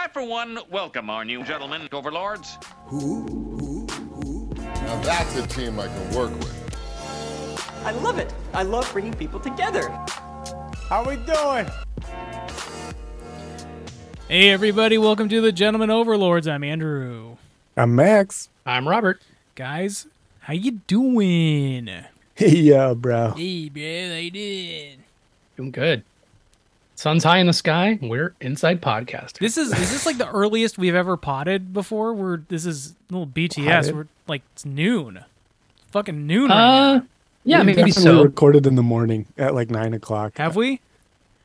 I, for one, welcome our new gentlemen, overlords. Who who now that's a team I can work with. I love it. I love bringing people together. How we doing? Hey everybody, welcome to the Gentlemen Overlords. I'm Andrew. I'm Max. I'm Robert. Guys, how you doing? Yeah, bro. Hey, bro, how you doing? Doing good. Sun's high in the sky. We're inside podcast. This is is this like the earliest we've ever potted before? We're this is little BTS. Potted? We're like it's noon. It's fucking noon right now. Uh, yeah, We maybe definitely so. recorded in the morning at like nine o'clock. Have we?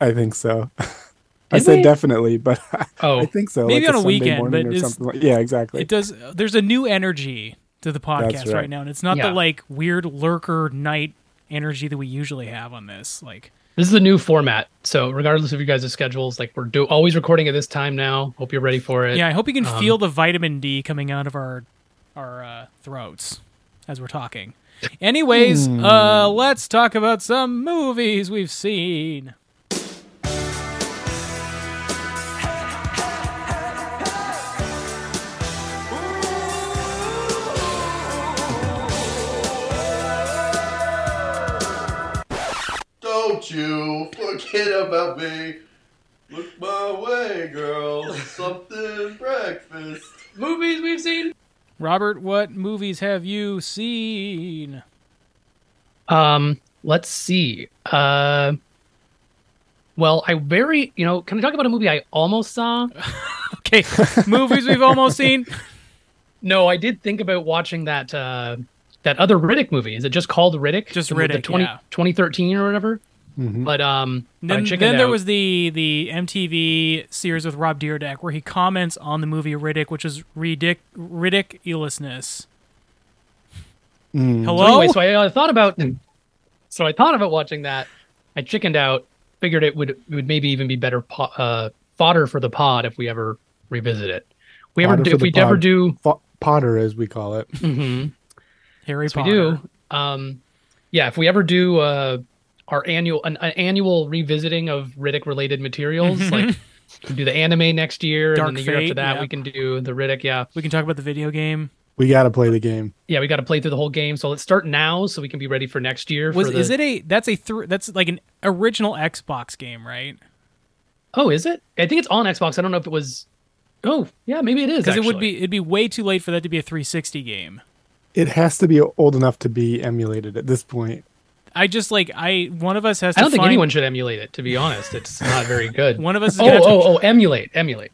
I think so. I said we? definitely, but Oh, I think so. Maybe like on a Sunday weekend, morning but or something. Like, yeah, exactly. It does there's a new energy to the podcast right. right. now, and it's not Yeah. the like weird lurker night energy that we usually have on this. Like this is a new format. So regardless of you guys' schedules, like we're do- always recording at this time now. Hope you're ready for it. Yeah, I hope you can Um, feel the vitamin D coming out of our our uh, throats as we're talking. Anyways, Hmm. uh, let's talk about some movies we've seen. Don't you forget about me. Look my way, girl. Something breakfast. Movies we've seen. Robert, what movies have you seen? Um, let's see. Uh, well, I very, you know, can I talk about a movie I almost saw? Okay, movies we've almost seen. No, I did think about watching that uh that other Riddick movie. Is it just called Riddick? Just The- the Riddick, 20, yeah. 2013 or whatever. Mhm. But um, Then, chickened then there was the the MTV series with Rob Dyrdek where he comments on the movie Riddick, which is ridic- ridiculousness. Mm. Hello. So anyway, so I uh, thought about so I thought about watching that. I chickened out. Figured it would it would maybe even be better po- uh, fodder for the pod if we ever revisit it. We ever do, if the we ever do. Fa- Potter, as we call it. mhm, Harry yes, we do. Um, yeah, if we ever do uh, our annual an, an annual revisiting of Riddick related materials, like we do the anime next year, Dark and then the year after that yeah. we can do the Riddick. Yeah, We can talk about the video game. We got to play the game. yeah, we got to play through the whole game. So let's start now, so we can be ready for next year. Was for the... is it a that's a th- that's like an original Xbox game, right? Oh, is it? I think it's on Xbox. I don't know if it was. Oh, yeah, maybe it is. Because it would be it'd be way too late for that to be a 360 game. It has to be old enough to be emulated at this point. I just like I one of us has to I don't think find anyone should emulate it. To be honest, it's not very good. one of us is oh, have to, oh, oh, emulate, emulate.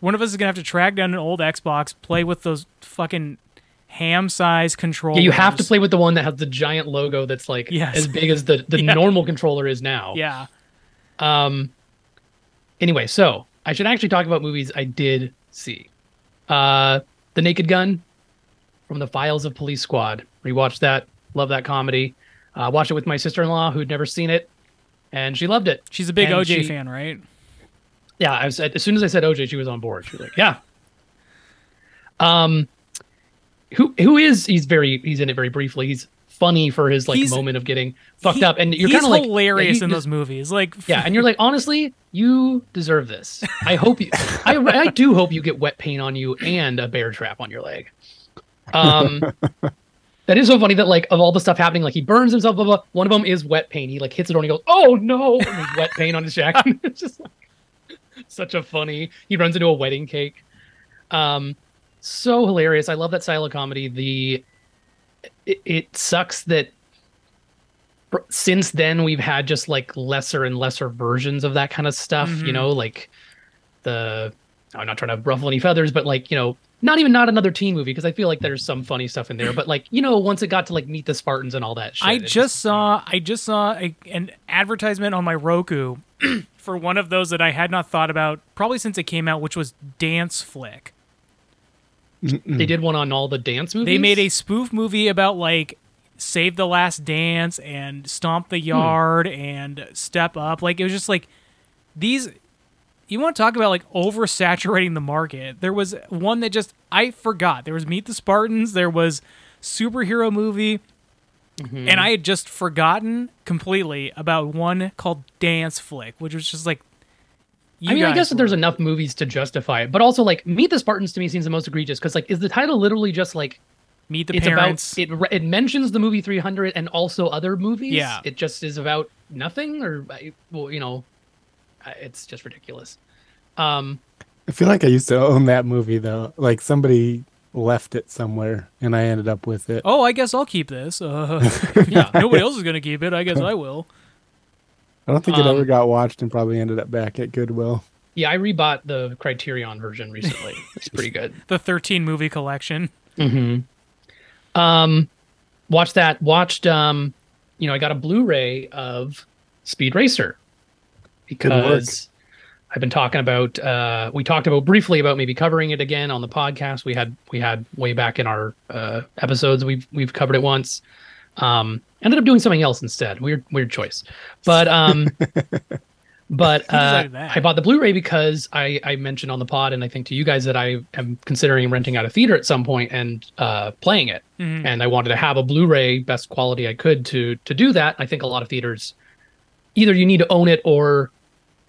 one of us is gonna have to track down an old Xbox, play with those fucking ham size controllers. Yeah, you have to play with the one that has the giant logo that's like Yes. as big as the the Yeah. normal controller is now. Yeah. Um. Anyway, so I should actually talk about movies I did see. Uh, The Naked Gun from the Files of Police Squad. Rewatched that. Love that comedy. Uh, watched it with my sister-in-law who'd never seen it, and she loved it. She's a big And OJ she- fan, right? Yeah, I was as soon as I said OJ, she was on board. She was like, "Yeah." Um, who who is he's very he's in it very briefly. He's funny for his like He's- moment of getting fucked He- up, and you're kind of like hilarious yeah, in those movies. Like Yeah, and you're like, honestly, you deserve this. I hope you. I I do hope you get wet paint on you and a bear trap on your leg. Um, that is so funny that like of all the stuff happening, like he burns himself. Blah blah. blah. One of them is wet paint. He like hits it on. He goes, "Oh no!" And wet paint on his jacket. it's just like, such a funny. He runs into a wedding cake. Um, so hilarious. I love that style of comedy. The it, it sucks that since then we've had just like lesser and lesser versions of that kind of stuff. You Mhm. know, like the I'm not trying to ruffle any feathers, but like you know, not even not another teen movie because I feel like there's some funny stuff in there. But like you know, once it got to like meet the Spartans and all that shit, I it just saw I just saw a, an advertisement on my Roku for one of those that I had not thought about probably since it came out, which was Dance Flick. they did one on all the dance movies. They made a spoof movie about like Save the Last Dance and Stomp Hmm. the Yard and Step Up. Like it was just like these you want to talk about like oversaturating the market. There was one that just I forgot. There was Meet the Spartans, there was superhero movie, Mm-hmm. and I had just forgotten completely about one called Dance Flick, which was just like You I mean, I guess that there's enough movies to justify it, but also like Meet the Spartans to me seems the most egregious because like is the title literally just like Meet the it's parents. about it it mentions the movie 300 and also other movies. Yeah. it just is about nothing or well, you know, it's just ridiculous. Um, I feel like I used to own that movie though. Like somebody left it somewhere, and I ended up with it. oh, I guess I'll keep this. Uh, yeah, nobody else is gonna keep it. I guess I will. I don't think it um, ever got watched, and probably ended up back at Goodwill. yeah, I rebought the Criterion version recently. it's pretty good. The 13 movie collection. Mm-hmm. Um, watched that. Watched. Um, you know, I got a Blu-ray of Speed Racer Work. because I've been talking about. Uh, we talked about briefly about maybe covering it again on the podcast. We had we had way back in our uh, episodes. We've we've covered it once. Um, ended up doing something else instead. Weird weird choice, but um. But uh. I bought the Blu-ray because I, I mentioned on the pod, and I think to you guys that I am considering renting out a theater at some point and uh, playing it. Mhm. And I wanted to have a Blu-ray best quality I could to to do that. I think a lot of theaters either you need to own it or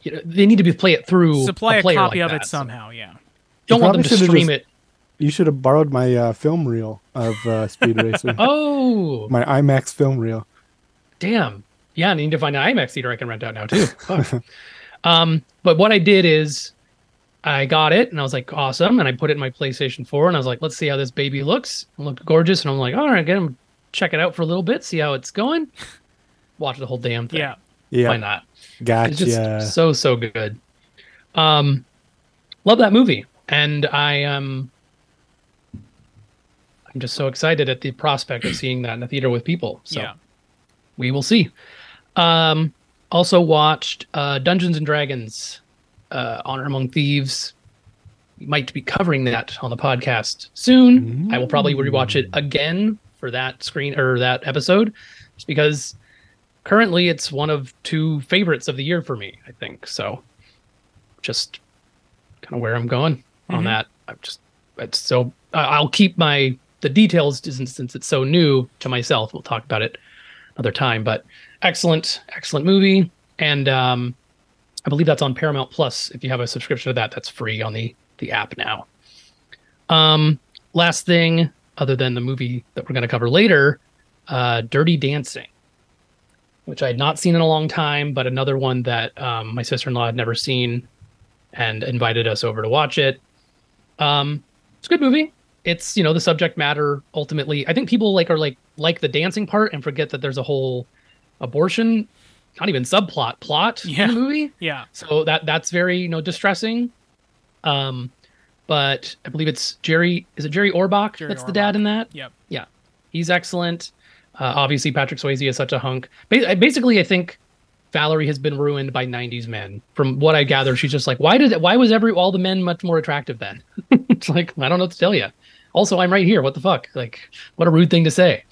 you know, they need to be play it through Supply a, player copy like of it that. So somehow. Yeah. don't want them to stream just- it. You should have borrowed my uh, film reel of uh, Speed Racer. Oh, My IMAX film reel. damn. Yeah, I need to find an IMAX theater I can rent out now too. Um, but what I did is I got it and I was like, awesome. And I put it in my PlayStation 4 and I was like, let's see how this baby looks. It looked gorgeous. And I'm like, all right, get him, check it out for a little bit, see how it's going. Watch the whole damn thing. Yeah. Yeah, Why not? It's gotcha. just so, so good. Um, love that movie. And I, um, I'm just so excited at the prospect of seeing that in a theater with people. So Yeah. we will see. Um, also watched uh, Dungeons and Dragons, uh, Honor Among Thieves. We might be covering that on the podcast soon. I will probably rewatch it again for that screen or that episode, just because currently it's one of two favorites of the year for me. I think so. Just kind of where I'm going on that. I'm just it's so I'll keep my the details since since it's so new to myself. We'll talk about it another time. But excellent, excellent movie, and um, I believe that's on Paramount Plus. If you have a subscription to that, that's free on the the app now. Um, last thing, other than the movie that we're going to cover later, uh, Dirty Dancing, which I had not seen in a long time, but another one that um, my sister in law had never seen and invited us over to watch it. Um, it's a good movie. It's you know the subject matter ultimately. I think people like are like like the dancing part and forget that there's a whole abortion, not even subplot plot Yeah. in the movie. Yeah. So that that's very you know distressing. Um, but I believe it's Jerry. Is it Jerry Orbach Jerry that's the dad in that? Yep. Yeah, he's excellent. Uh, obviously, Patrick Swayze is such a hunk. Ba- basically, I think Valerie has been ruined by '90s men. From what I gather, she's just like, why did why was every all the men much more attractive then? it's like I don't know what to tell you. Also, I'm right here. What the fuck? Like, what a rude thing to say.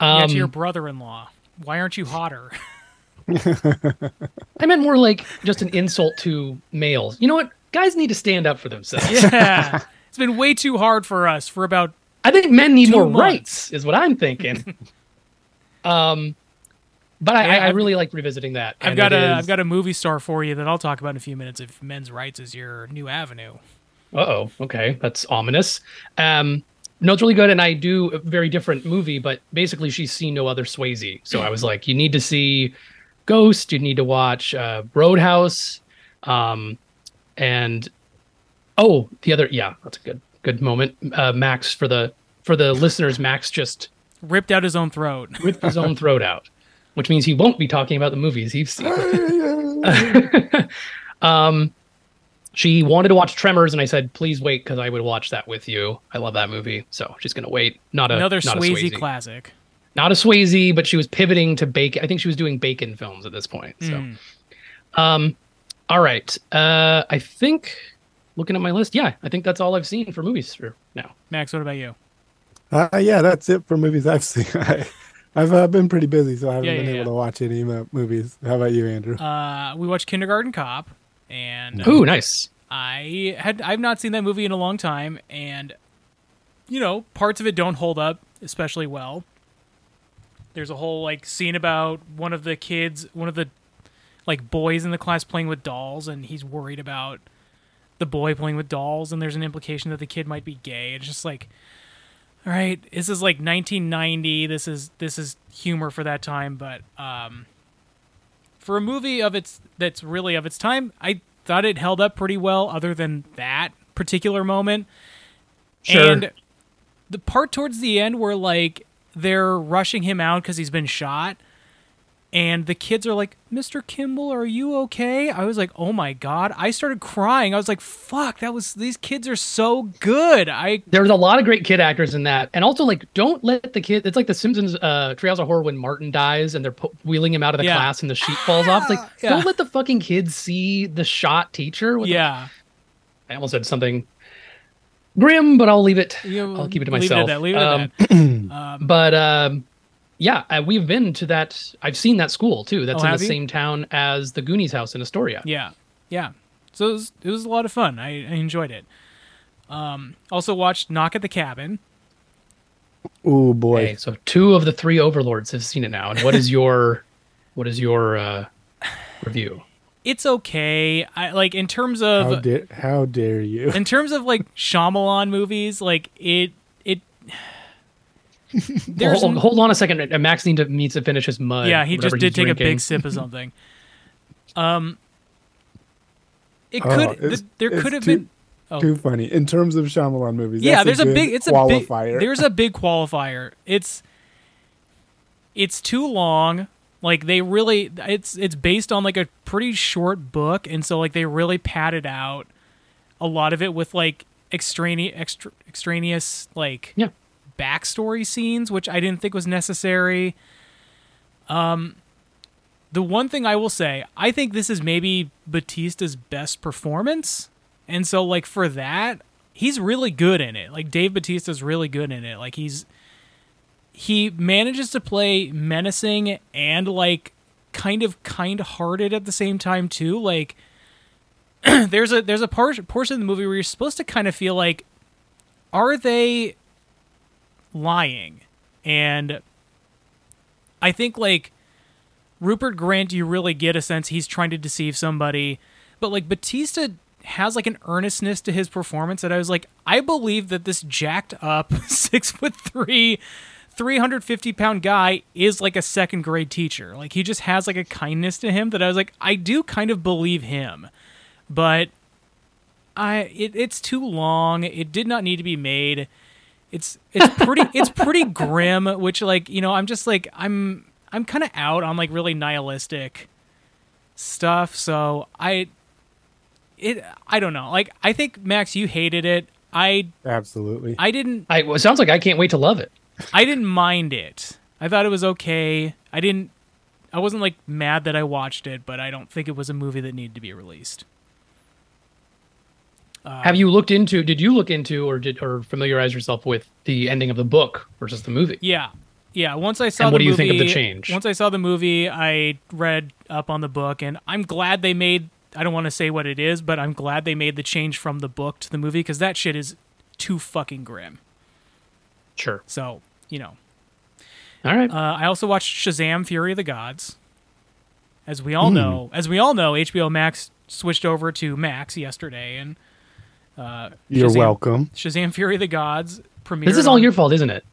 yeah, Um, to your brother-in-law. Why aren't you hotter? I meant more like just an insult to males. You know what? Guys need to stand up for themselves. Yeah. it's been way too hard for us for about I think men need more months. rights, is what I'm thinking. Um, but I, Yeah, I, I really like revisiting that. I've got a is- have got a movie star for you that I'll talk about in a few minutes if men's rights is your new avenue. Uh-oh, okay, that's ominous. Um, no, it's really good, and I do a very different movie, but basically she's seen no other Swayze. So I was like, you need to see Ghost, you need to watch uh, Roadhouse, um, and oh, the other, yeah, that's a good good moment. Uh, Max for the for the listeners, Max just Ripped out his own throat. ripped his own throat out, which means he won't be talking about the movies he's seen. um, she wanted to watch Tremors, and I said, "Please wait, because I would watch that with you. I love that movie, so she's gonna wait." Not a Another not a Swayze, Swayze, classic. not a Swayze, but she was pivoting to bacon. I think she was doing bacon films at this point. So, Mm. um, all right. Uh, I think looking at my list, yeah, I think that's all I've seen for movies for now. Max, what about you? Uh, yeah, that's it for movies I've seen. I, I've uh, been pretty busy, so I haven't Yeah, been yeah, able yeah. to watch any movies. How about you, Andrew? Uh, we watched Kindergarten Cop, and uh, Ooh, nice. I had I've not seen that movie in a long time, and you know parts of it don't hold up especially well. There's a whole like scene about one of the kids, one of the like boys in the class playing with dolls, and he's worried about the boy playing with dolls, and there's an implication that the kid might be gay. It's just like, all right, this is like 1990. This is this is humor for that time, but um, for a movie of its that's really of its time, I thought it held up pretty well. Other than that particular moment, Sure. and the part towards the end where like they're rushing him out because he's been shot and the kids are like mr kimble are you okay i was like oh my god i started crying i was like fuck that was these kids are so good i There's a lot of great kid actors in that, and also like don't let the kid. It's like the Simpsons uh, Treehouse of Horror when Martin dies and they're pu- wheeling him out of the Yeah. class and the sheet falls off. It's like Yeah. don't let the fucking kids see the shot teacher. What the- yeah I almost said something grim, but I'll leave it. You- I'll keep it to leave it at myself. that, leave it at Um, but um, yeah, uh, we've been to that. I've seen that school too. That's Oh, in the you? same town as the Goonies house in Astoria. yeah yeah so it was, it was a lot of fun i, I enjoyed it um also watched knock at the cabin Oh boy. Okay, so two of the three overlords have seen it now. And what is your what is your uh, review? it's okay i like in terms How of how dare you? in terms of like Shyamalan movies, like it it there's hold, hold on a second. uh, Max need to, needs to finish his mud. yeah, he just did he's take a big sip of something. Um, it Oh, could it's- th- there could have been oh. Too funny in terms of Shyamalan movies. yeah. that's There's a, good big it's a qualifier. big there's a big qualifier. It's it's too long. Like they really it's it's based on like a pretty short book, and so like they really padded out a lot of it with like extraneous extra, extraneous like Yeah. Backstory scenes, which I didn't think was necessary. Um, the one thing I will say, I think this is maybe Batista's best performance, and so like for that, he's really good in it. Like Dave Batista's really good in it. Like he's he manages to play menacing and like kind of kind-hearted at the same time too. Like there's a there's a part, portion of the movie where you're supposed to kind of feel like are they lying? And I think like Rupert Grint, you really get a sense he's trying to deceive somebody, but like Batista has like an earnestness to his performance that I was like, I believe that this jacked up six foot three, 350 pound guy is like a second grade teacher. Like he just has like a kindness to him that I was like, I do kind of believe him, but I it, it's too long. It did not need to be made. It's it's pretty it's pretty grim, which like you know I'm just like I'm I'm kind of out on like really nihilistic stuff. So I it I don't know. Like I think Max, you hated it. I Absolutely. I didn't I, well, it sounds like I can't wait to love it. I didn't mind it. I thought it was okay. I didn't. I wasn't like mad that I watched it, but I don't think it was a movie that needed to be released. Have you looked into? Did you look into or did or familiarize yourself with the ending of the book versus the movie? Yeah, yeah. Once I saw And the what do you movie, think of the change? Once I saw the movie, I read up on the book, and I'm glad they made. I don't want to say what it is, but I'm glad they made the change from the book to the movie because that shit is too fucking grim. Sure. So you know, All right. Uh, I also watched Shazam: Fury of the Gods. As we all know, as we all know, HBO Max switched over to Max yesterday, and uh, You're Shazam- welcome. Shazam: Fury of the Gods premiered. this is all on- your fault, isn't it?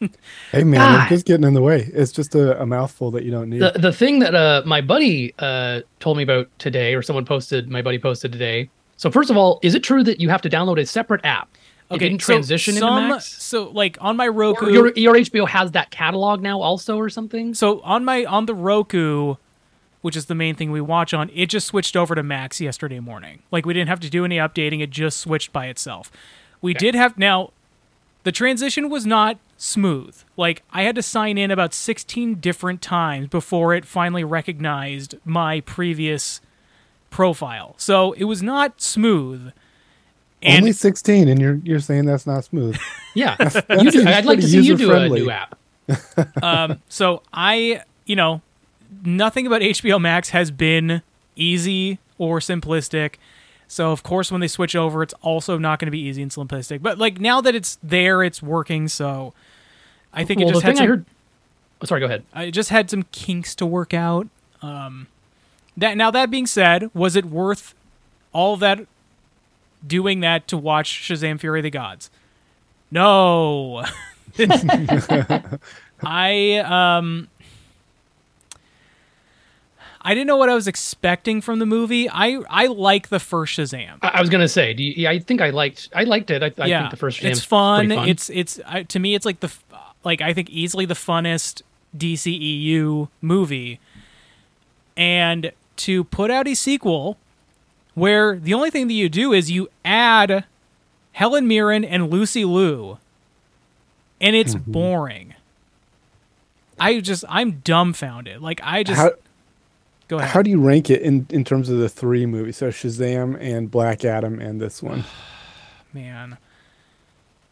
Hey man, God. I'm just getting in the way. It's just a, a mouthful that you don't need. The the thing that uh my buddy uh told me about today, or someone posted, my buddy posted today. So first of all, is it true that you have to download a separate app? It Okay, didn't so transition some, into Max. So like on my Roku, Or your your HBO has that catalog now also, or something. so on my on the Roku, which is the main thing we watch on, it just switched over to Max yesterday morning. Like we didn't have to do any updating; it just switched by itself. We did have now. The transition was not smooth. Like I had to sign in about 16 different times before it finally recognized my previous profile. So it was not smooth. And Only 16, and you're you're saying that's not smooth. Yeah, that you do. I'd like to see you do a user-friendly. new app. um, so I, you know, nothing about HBO Max has been easy or simplistic. So of course, when they switch over, it's also not going to be easy and simplistic. But like now that it's there, it's working. So I think well, it just had thing I heard. Oh, sorry, go ahead. I just had some kinks to work out. Um, that now that being said, was it worth all that doing that to watch Shazam Fury of the Gods? No. I um I didn't know what I was expecting from the movie. I I like the first Shazam. I, I was gonna say, do you, yeah, I think I liked I liked it. I, I yeah, think the first Shazam. it's Shazam's fun. fun. It's it's I, to me it's like the like I think easily the funnest DCEU movie. And to put out a sequel where the only thing that you do is you add Helen Mirren and Lucy Liu and it's Mm-hmm. boring. I just I'm dumbfounded. Like I just How go ahead. how do you rank it in in terms of the three movies? So Shazam and Black Adam and this one. man.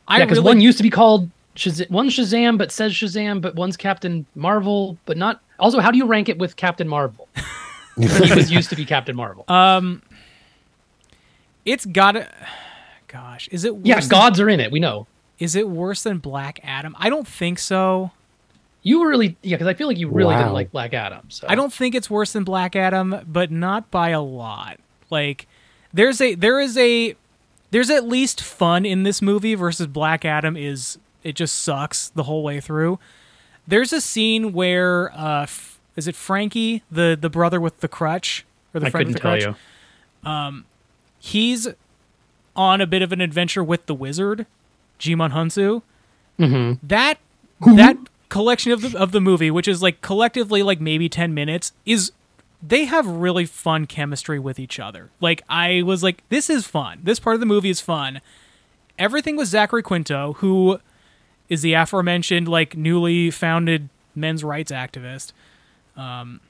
I yeah, because really one used to be called Shazam, one's Shazam, but says Shazam, but one's Captain Marvel, but not. Also, how do you rank it with Captain Marvel? he was used to be Captain Marvel. um it's got to gosh, is it worse yeah, than- gods are in it. We know. Is it worse than Black Adam? I don't think so. You were really yeah, because I feel like you really Wow. didn't like Black Adam. So I don't think it's worse than Black Adam, but not by a lot. Like there's a there is a there's at least fun in this movie versus Black Adam is it just sucks the whole way through. There's a scene where uh f- is it Frankie, the the brother with the crutch or the I friend couldn't with the tell crutch? you. He's on a bit of an adventure with the wizard, Djimon Hounsou. Mm-hmm. that that collection of the of the movie, which is like collectively like maybe ten minutes, is they have really fun chemistry with each other. Like I was like, this is fun. This part of the movie is fun. Everything with Zachary Quinto, who is the aforementioned like newly founded men's rights activist. Um,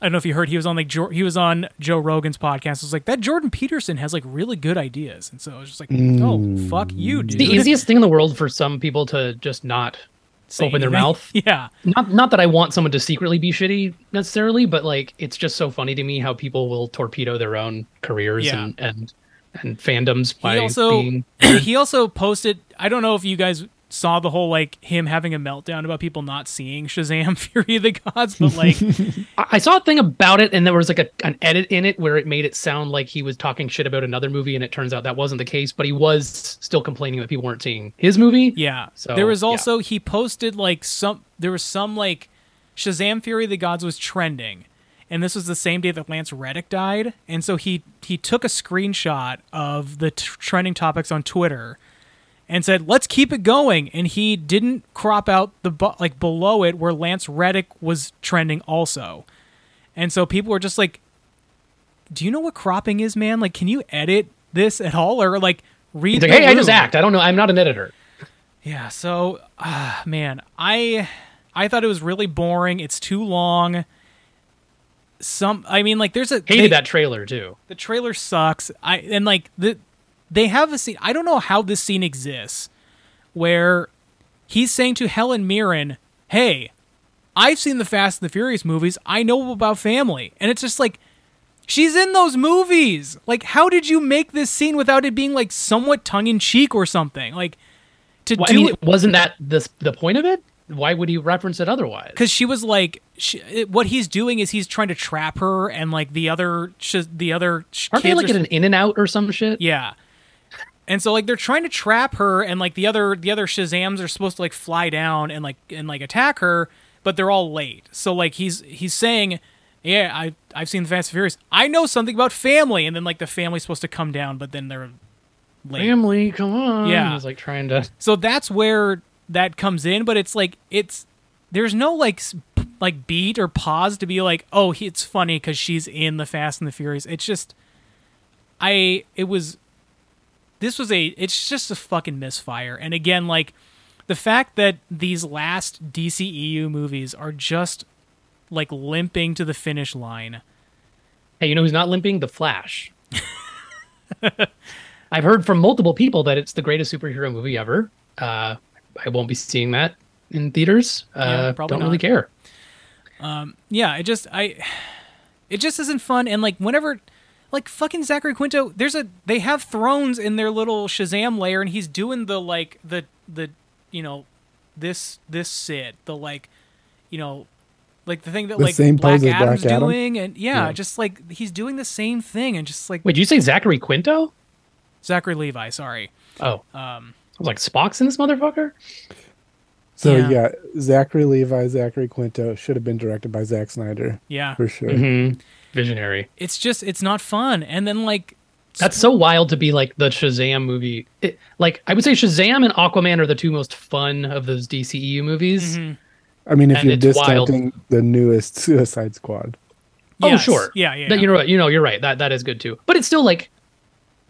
I don't know if you heard he was on like Jor- he was on Joe Rogan's podcast. It was like that Jordan Peterson has like really good ideas, and so I was just like, oh fuck you, dude. the easiest thing in the world for some people to just not Say open their anything. mouth. Yeah. Not not that I want someone to secretly be shitty necessarily, but like it's just so funny to me how people will torpedo their own careers Yeah. and, and and fandoms by he also being he also posted i don't know if you guys saw the whole like him having a meltdown about people not seeing shazam fury of the gods but like I I saw a thing about it, and there was like a, an edit in it where it made it sound like he was talking shit about another movie, and it turns out that wasn't the case. But he was still complaining that people weren't seeing his movie. yeah So, there was yeah. also he posted like some there was some like shazam fury of the gods was trending and this was the same day that lance reddick died and so he he took a screenshot of the t- trending topics on twitter and said, "Let's keep it going." And he didn't crop out the bu- like below it where Lance Reddick was trending also. And so people were just like, "Do you know what cropping is, man? Like, can you edit this at all or like read?" Like, hey, I just act. I don't know. I'm not an editor. Yeah. So, ah, man, I I thought it was really boring. It's too long. Some, I mean, like, there's a Hated they- that trailer too. the trailer sucks. I and like the they have a scene. I don't know how this scene exists where he's saying to Helen Mirren, "Hey, I've seen the Fast and the Furious movies. I know about family." And it's just like she's in those movies. Like how did you make this scene without it being like somewhat tongue in cheek or something? Like to Well, I do mean, it wasn't that the the point of it? Why would he reference it otherwise? because she was like, she, it- what he's doing is he's trying to trap her, and like the other, sh- the other Aren't they like are at an In and Out or some shit? Yeah. And so like they're trying to trap her and like the other the other Shazams are supposed to like fly down and like and like attack her, but they're all late. So like he's he's saying, Yeah, I I've seen the Fast and Furious. I know something about family and then like the family's supposed to come down, but then they're late. Family, come on. Yeah. He's like trying to. So that's where that comes in, but it's like it's there's no like like beat or pause to be like, "Oh, it's funny cuz she's in the Fast and the Furious." It's just I it was this was a it's just a fucking misfire. And again, like the fact that these last DCEU movies are just like limping to the finish line. Hey, you know who's not limping? The Flash. I've heard from multiple people that it's the greatest superhero movie ever. Uh, I won't be seeing that in theaters. Uh, probably don't really not. care. yeah, it just I it just isn't fun and like whenever like fucking Zachary Quinto, there's a they have thrones in their little Shazam layer, and he's doing the like the the you know this this Sid, the like you know like the thing that The like same Black pose as Black Adam's Adam? doing, and yeah, Yeah. just like he's doing the same thing, and just like Wait, did you say Zachary Quinto? Zachary Levi. Sorry. Oh, Um, I was like Spock's in this motherfucker. So Yeah. yeah. Zachary Levi, Zachary Quinto should have been directed by Zack Snyder yeah, for sure. Mm-hmm. Visionary. it's just it's not fun. And then like That's so wild to be like the Shazam movie. It, like I would say Shazam and Aquaman are the two most fun of those DCEU movies. Mhm. I mean, if And you're it's wild. discounting the newest Suicide Squad, Oh, sure. yeah, yeah, That, yeah. you know what? You know, you're right. That that is good too. But it's still like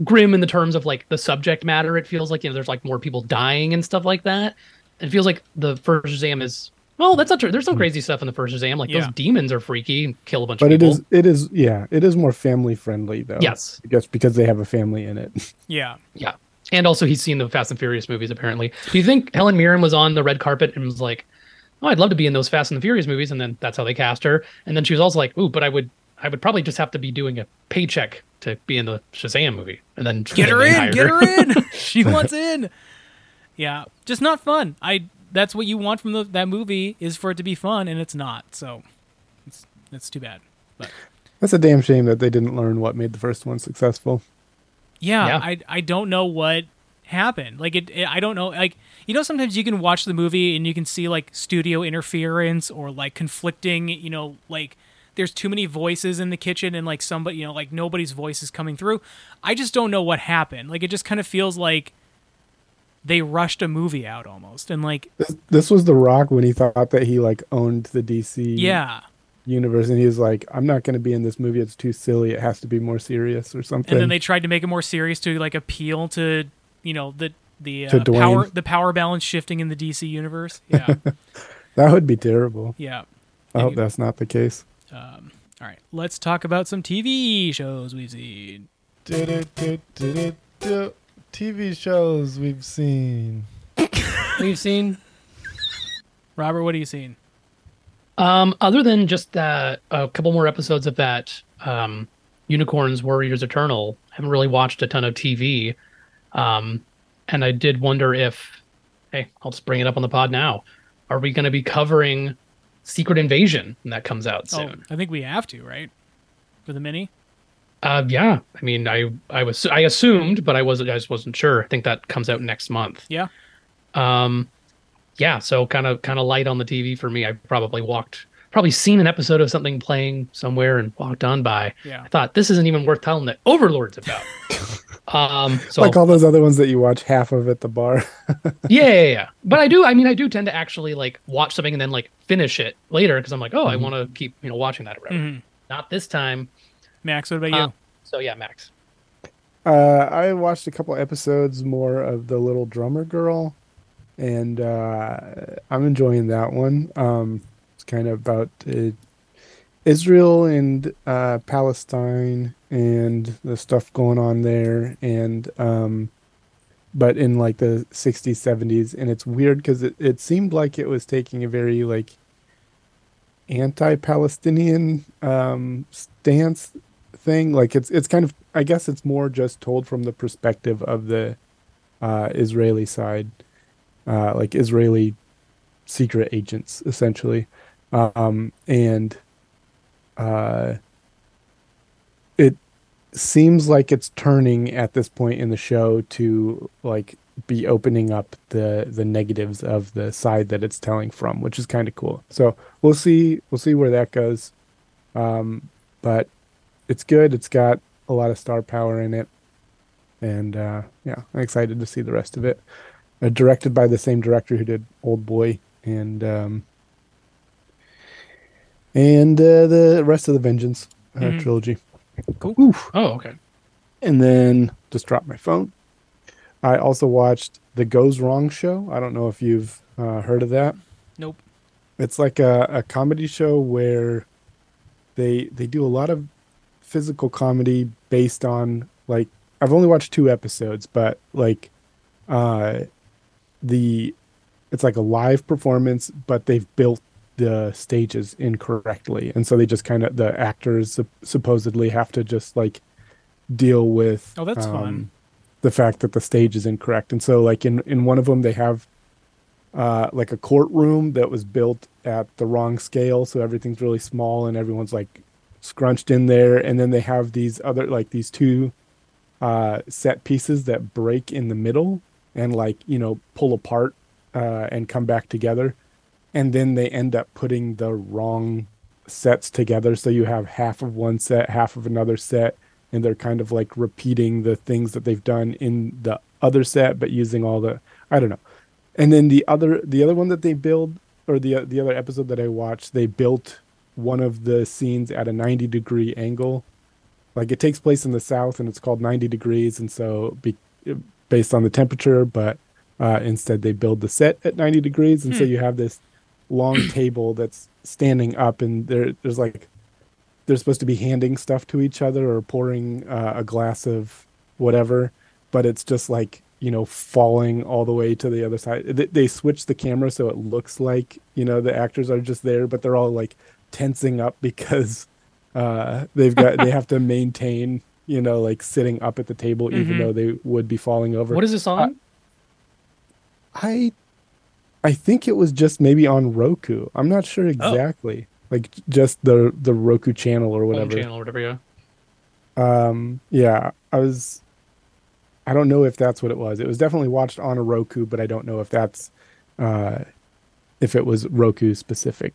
grim in the terms of like the subject matter. It feels like you know there's like more people dying and stuff like that. It feels like the first Shazam is well, that's not true. There's some hmm. crazy stuff in the first Shazam. Like Yeah. those demons are freaky and kill a bunch but of it people. is it is yeah, it is more family friendly though. Yes. I guess because they have a family in it. yeah. Yeah. And also he's seen the Fast and Furious movies apparently. Do you think Helen Mirren was on the red carpet and was like, "Oh, I'd love to be in those Fast and the Furious movies," and then that's how they cast her. And then she was also like, "Ooh, but I would I would probably just have to be doing a paycheck to be in the Shazam movie." And then Get her in, hired get her in. she wants in. Yeah, just not fun. I that's what you want from the, that movie is for it to be fun, and it's not. So it's it's too bad. But That's a damn shame that they didn't learn what made the first one successful. yeah, Yeah. I I don't know what happened. Like it, it, I don't know. Like you know, sometimes you can watch the movie and you can see like studio interference or like conflicting. You know, like there's too many voices in the kitchen and like somebody, you know, like nobody's voice is coming through. I just don't know what happened. Like it just kind of feels like they rushed a movie out almost, and like This, this was The Rock when he thought that he like owned the DC yeah. universe, and he was like, "I'm not going to be in this movie. It's too silly. It has to be more serious or something." and then they tried to make it more serious to like appeal to you know the the uh, power the power balance shifting in the DC universe. Yeah, that would be terrible. yeah. I hope Anyway, that's not the case. um, all right, let's talk about some TV shows we've seen. TV shows we've seen. We've seen Robert, what are you seeing? Um, other than just that, a couple more episodes of that um, Unicorns Warriors Eternal, I haven't really watched a ton of TV. Um, and I did wonder if, hey, I'll just bring it up on the pod now. Are we going to be covering Secret Invasion when that comes out soon? Oh, I think we have to right for the mini. Uh, yeah. I mean, I I was I assumed, but I wasn't. I just wasn't sure. I think that comes out next month. Yeah, Um, yeah, so kind of kind of light on the TV for me. I probably walked, probably seen an episode of something playing somewhere and walked on by. Yeah. I thought this isn't even worth telling that Overlord's about. um, so like all those other ones that you watch half of at the bar. yeah, yeah, yeah. But I do. I mean, I do tend to actually like watch something and then like finish it later because I'm like, oh, I want to keep you know watching that or whatever. Mhm. Not this time. Max, what about you? Uh, so yeah, Max. Uh, I watched a couple episodes more of the Little Drummer Girl, and uh, I'm enjoying that one. Um, it's kind of about uh, Israel and uh, Palestine and the stuff going on there, and um, but in like the 60s, 70s, and it's weird because it, it seemed like it was taking a very like anti-Palestinian um, stance thing. Like it's it's kind of I guess it's more just told from the perspective of the uh, Israeli side, uh, like Israeli secret agents essentially, um, and uh, it seems like it's turning at this point in the show to like be opening up the the negatives of the side that it's telling from, which is kind of cool. So we'll see we'll see where that goes. Um, but it's good. It's got a lot of star power in it, and uh, yeah, I'm excited to see the rest of it. Uh, directed by the same director who did Old Boy and um, and uh, the rest of the Vengeance uh, Mhm. trilogy. Cool. Oof. Oh, okay. And then just dropped my phone. I also watched The Goes Wrong Show. I don't know if you've uh, heard of that. Nope. It's like a, a comedy show where they they do a lot of physical comedy based on like I've only watched two episodes, but like uh the it's like a live performance, but they've built the stages incorrectly, and so they just kind of the actors sup- supposedly have to just like deal with Oh, that's fun. the fact that the stage is incorrect. And so like in in one of them they have uh, like a courtroom that was built at the wrong scale, so everything's really small and everyone's like scrunched in there. And then they have these other like these two uh, set pieces that break in the middle and like you know pull apart uh, and come back together. And then they end up putting the wrong sets together, so you have half of one set, half of another set, and they're kind of like repeating the things that they've done in the other set, but using all the I don't know. And then the other the other one that they build or the the other episode that I watched, they built one of the scenes at a 90 degree angle. Like it takes place in the south and it's called 90 degrees and so be, based on the temperature, but uh, instead they build the set at 90 degrees and so you have this long table that's standing up and there there's like they're supposed to be handing stuff to each other or pouring uh, a glass of whatever, but it's just like you know falling all the way to the other side. They, they switch the camera so it looks like you know the actors are just there, but they're all like tensing up because uh, they've got they have to maintain you know like sitting up at the table even though they would be falling over. What is this on? I I think it was just maybe on Roku. I'm not sure exactly. Like just the the Roku channel or Home whatever. channel or whatever. Yeah. Um, yeah, I was. I don't know if that's what it was. It was definitely watched on a Roku, but I don't know if that's, uh, if it was Roku specific.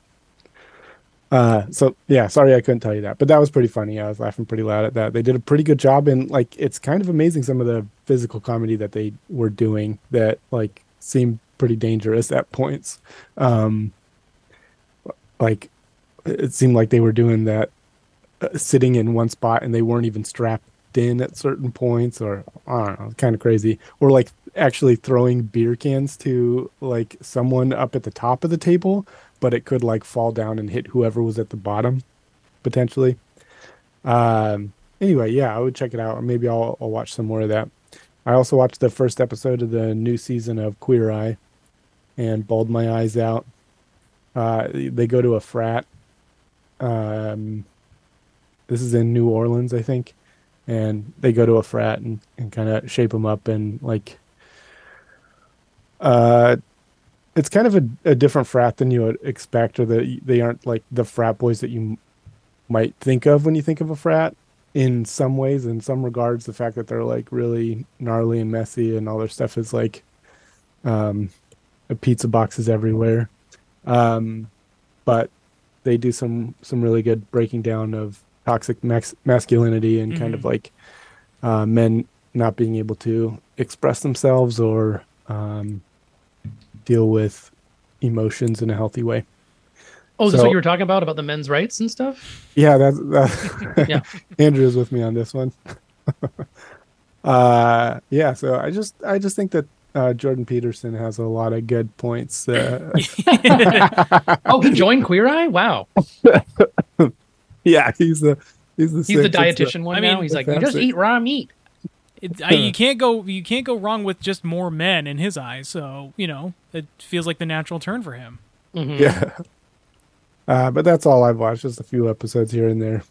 Uh, so yeah, sorry I couldn't tell you that, but that was pretty funny. I was laughing pretty loud at that. They did a pretty good job, and like it's kind of amazing some of the physical comedy that they were doing that like seemed pretty dangerous at points. Um, like it seemed like they were doing that uh, sitting in one spot and they weren't even strapped in at certain points or I don't know, kind of crazy. Or like actually throwing beer cans to like someone up at the top of the table, but it could like fall down and hit whoever was at the bottom potentially. Um anyway, yeah, I would check it out. Maybe I'll I'll watch some more of that. I also watched the first episode of the new season of Queer Eye and bawled my eyes out. Uh, they go to a frat. Um, this is in New Orleans, I think, and they go to a frat and, and kind of shape them up and like. Uh, it's kind of a, a different frat than you would expect, or that they aren't like the frat boys that you might think of when you think of a frat. In some ways, in some regards, the fact that they're like really gnarly and messy and all their stuff is like, um, pizza boxes everywhere. Um, but they do some some really good breaking down of toxic max- masculinity and kind of like uh, men not being able to express themselves or um, deal with emotions in a healthy way. Oh, is this what you were talking about about the men's rights and stuff? Yeah, that's that. Yeah. Andrew is with me on this one. uh, yeah, so I just I just think that uh, Jordan Peterson has a lot of good points. Uh, Oh, he joined Queer Eye. Wow, yeah, he's the he's the he's the sixth- it's the- dietitian one I mean, now. He's like, you just eat raw meat. It, I, you can't go you can't go wrong with just more men in his eyes. So you know it feels like the natural turn for him. Mhm. Yeah. Uh, but that's all I've watched, just a few episodes here and there.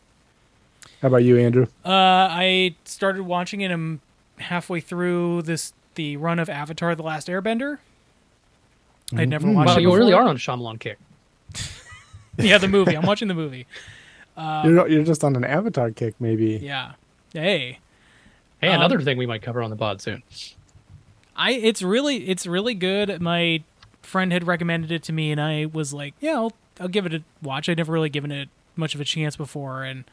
How about you, Andrew? Uh, I started watching it. I'm halfway through this the run of Avatar: The Last Airbender. I'd never watched Wow, it you really are on a Shyamalan kick. Yeah, the movie. I'm watching the movie. you're you're just on an Avatar kick, maybe. Yeah. Hey. Hey, Um, another thing we might cover on the pod soon. I it's really it's really good. My friend had recommended it to me, and I was like, yeah, I'll I'll give it a watch. I'd never really given it much of a chance before, and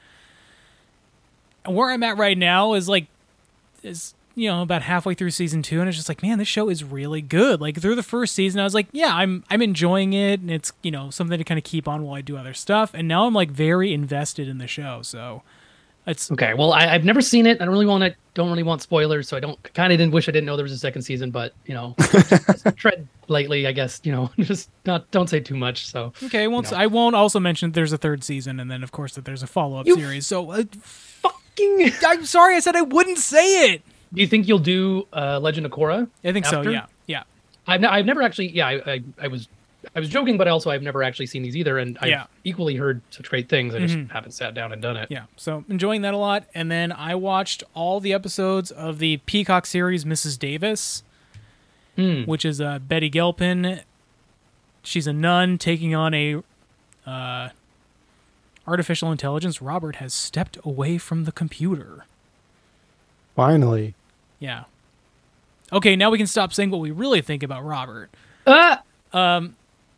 where I'm at right now is like is you know about halfway through season two, and it's just like, man, this show is really good. Like through the first season, I was like, yeah, I'm I'm enjoying it, and it's you know something to kind of keep on while I do other stuff, and now I'm like very invested in the show. So it's Okay, well, I, I've never seen it. I don't really want to. Don't really want spoilers, so I don't. Kind of didn't wish I didn't know there was a second season, but you know, just tread lightly, I guess. You know, just not. Don't say too much. So Okay, I won't. know. I won't also mention that there's a third season, and then of course that there's a follow up series. So, uh, fucking. I'm sorry, I said I wouldn't say it. Do you think you'll do uh, Legend of Korra? I think so. Yeah, yeah, I've, ne- I've never actually. Yeah, I, I, I was. I was joking, but also I've never actually seen these either, and I've Yeah. equally heard such great things. I just Mhm. haven't sat down and done it. yeah. So enjoying that a lot. And then I watched all the episodes of the Peacock series Mrs. Davis, Hmm. which is uh, Betty Gilpin she's a nun taking on a uh, artificial intelligence. Robert has stepped away from the computer. Finally. Yeah. Okay, now we can stop saying what we really think about Robert. Ah!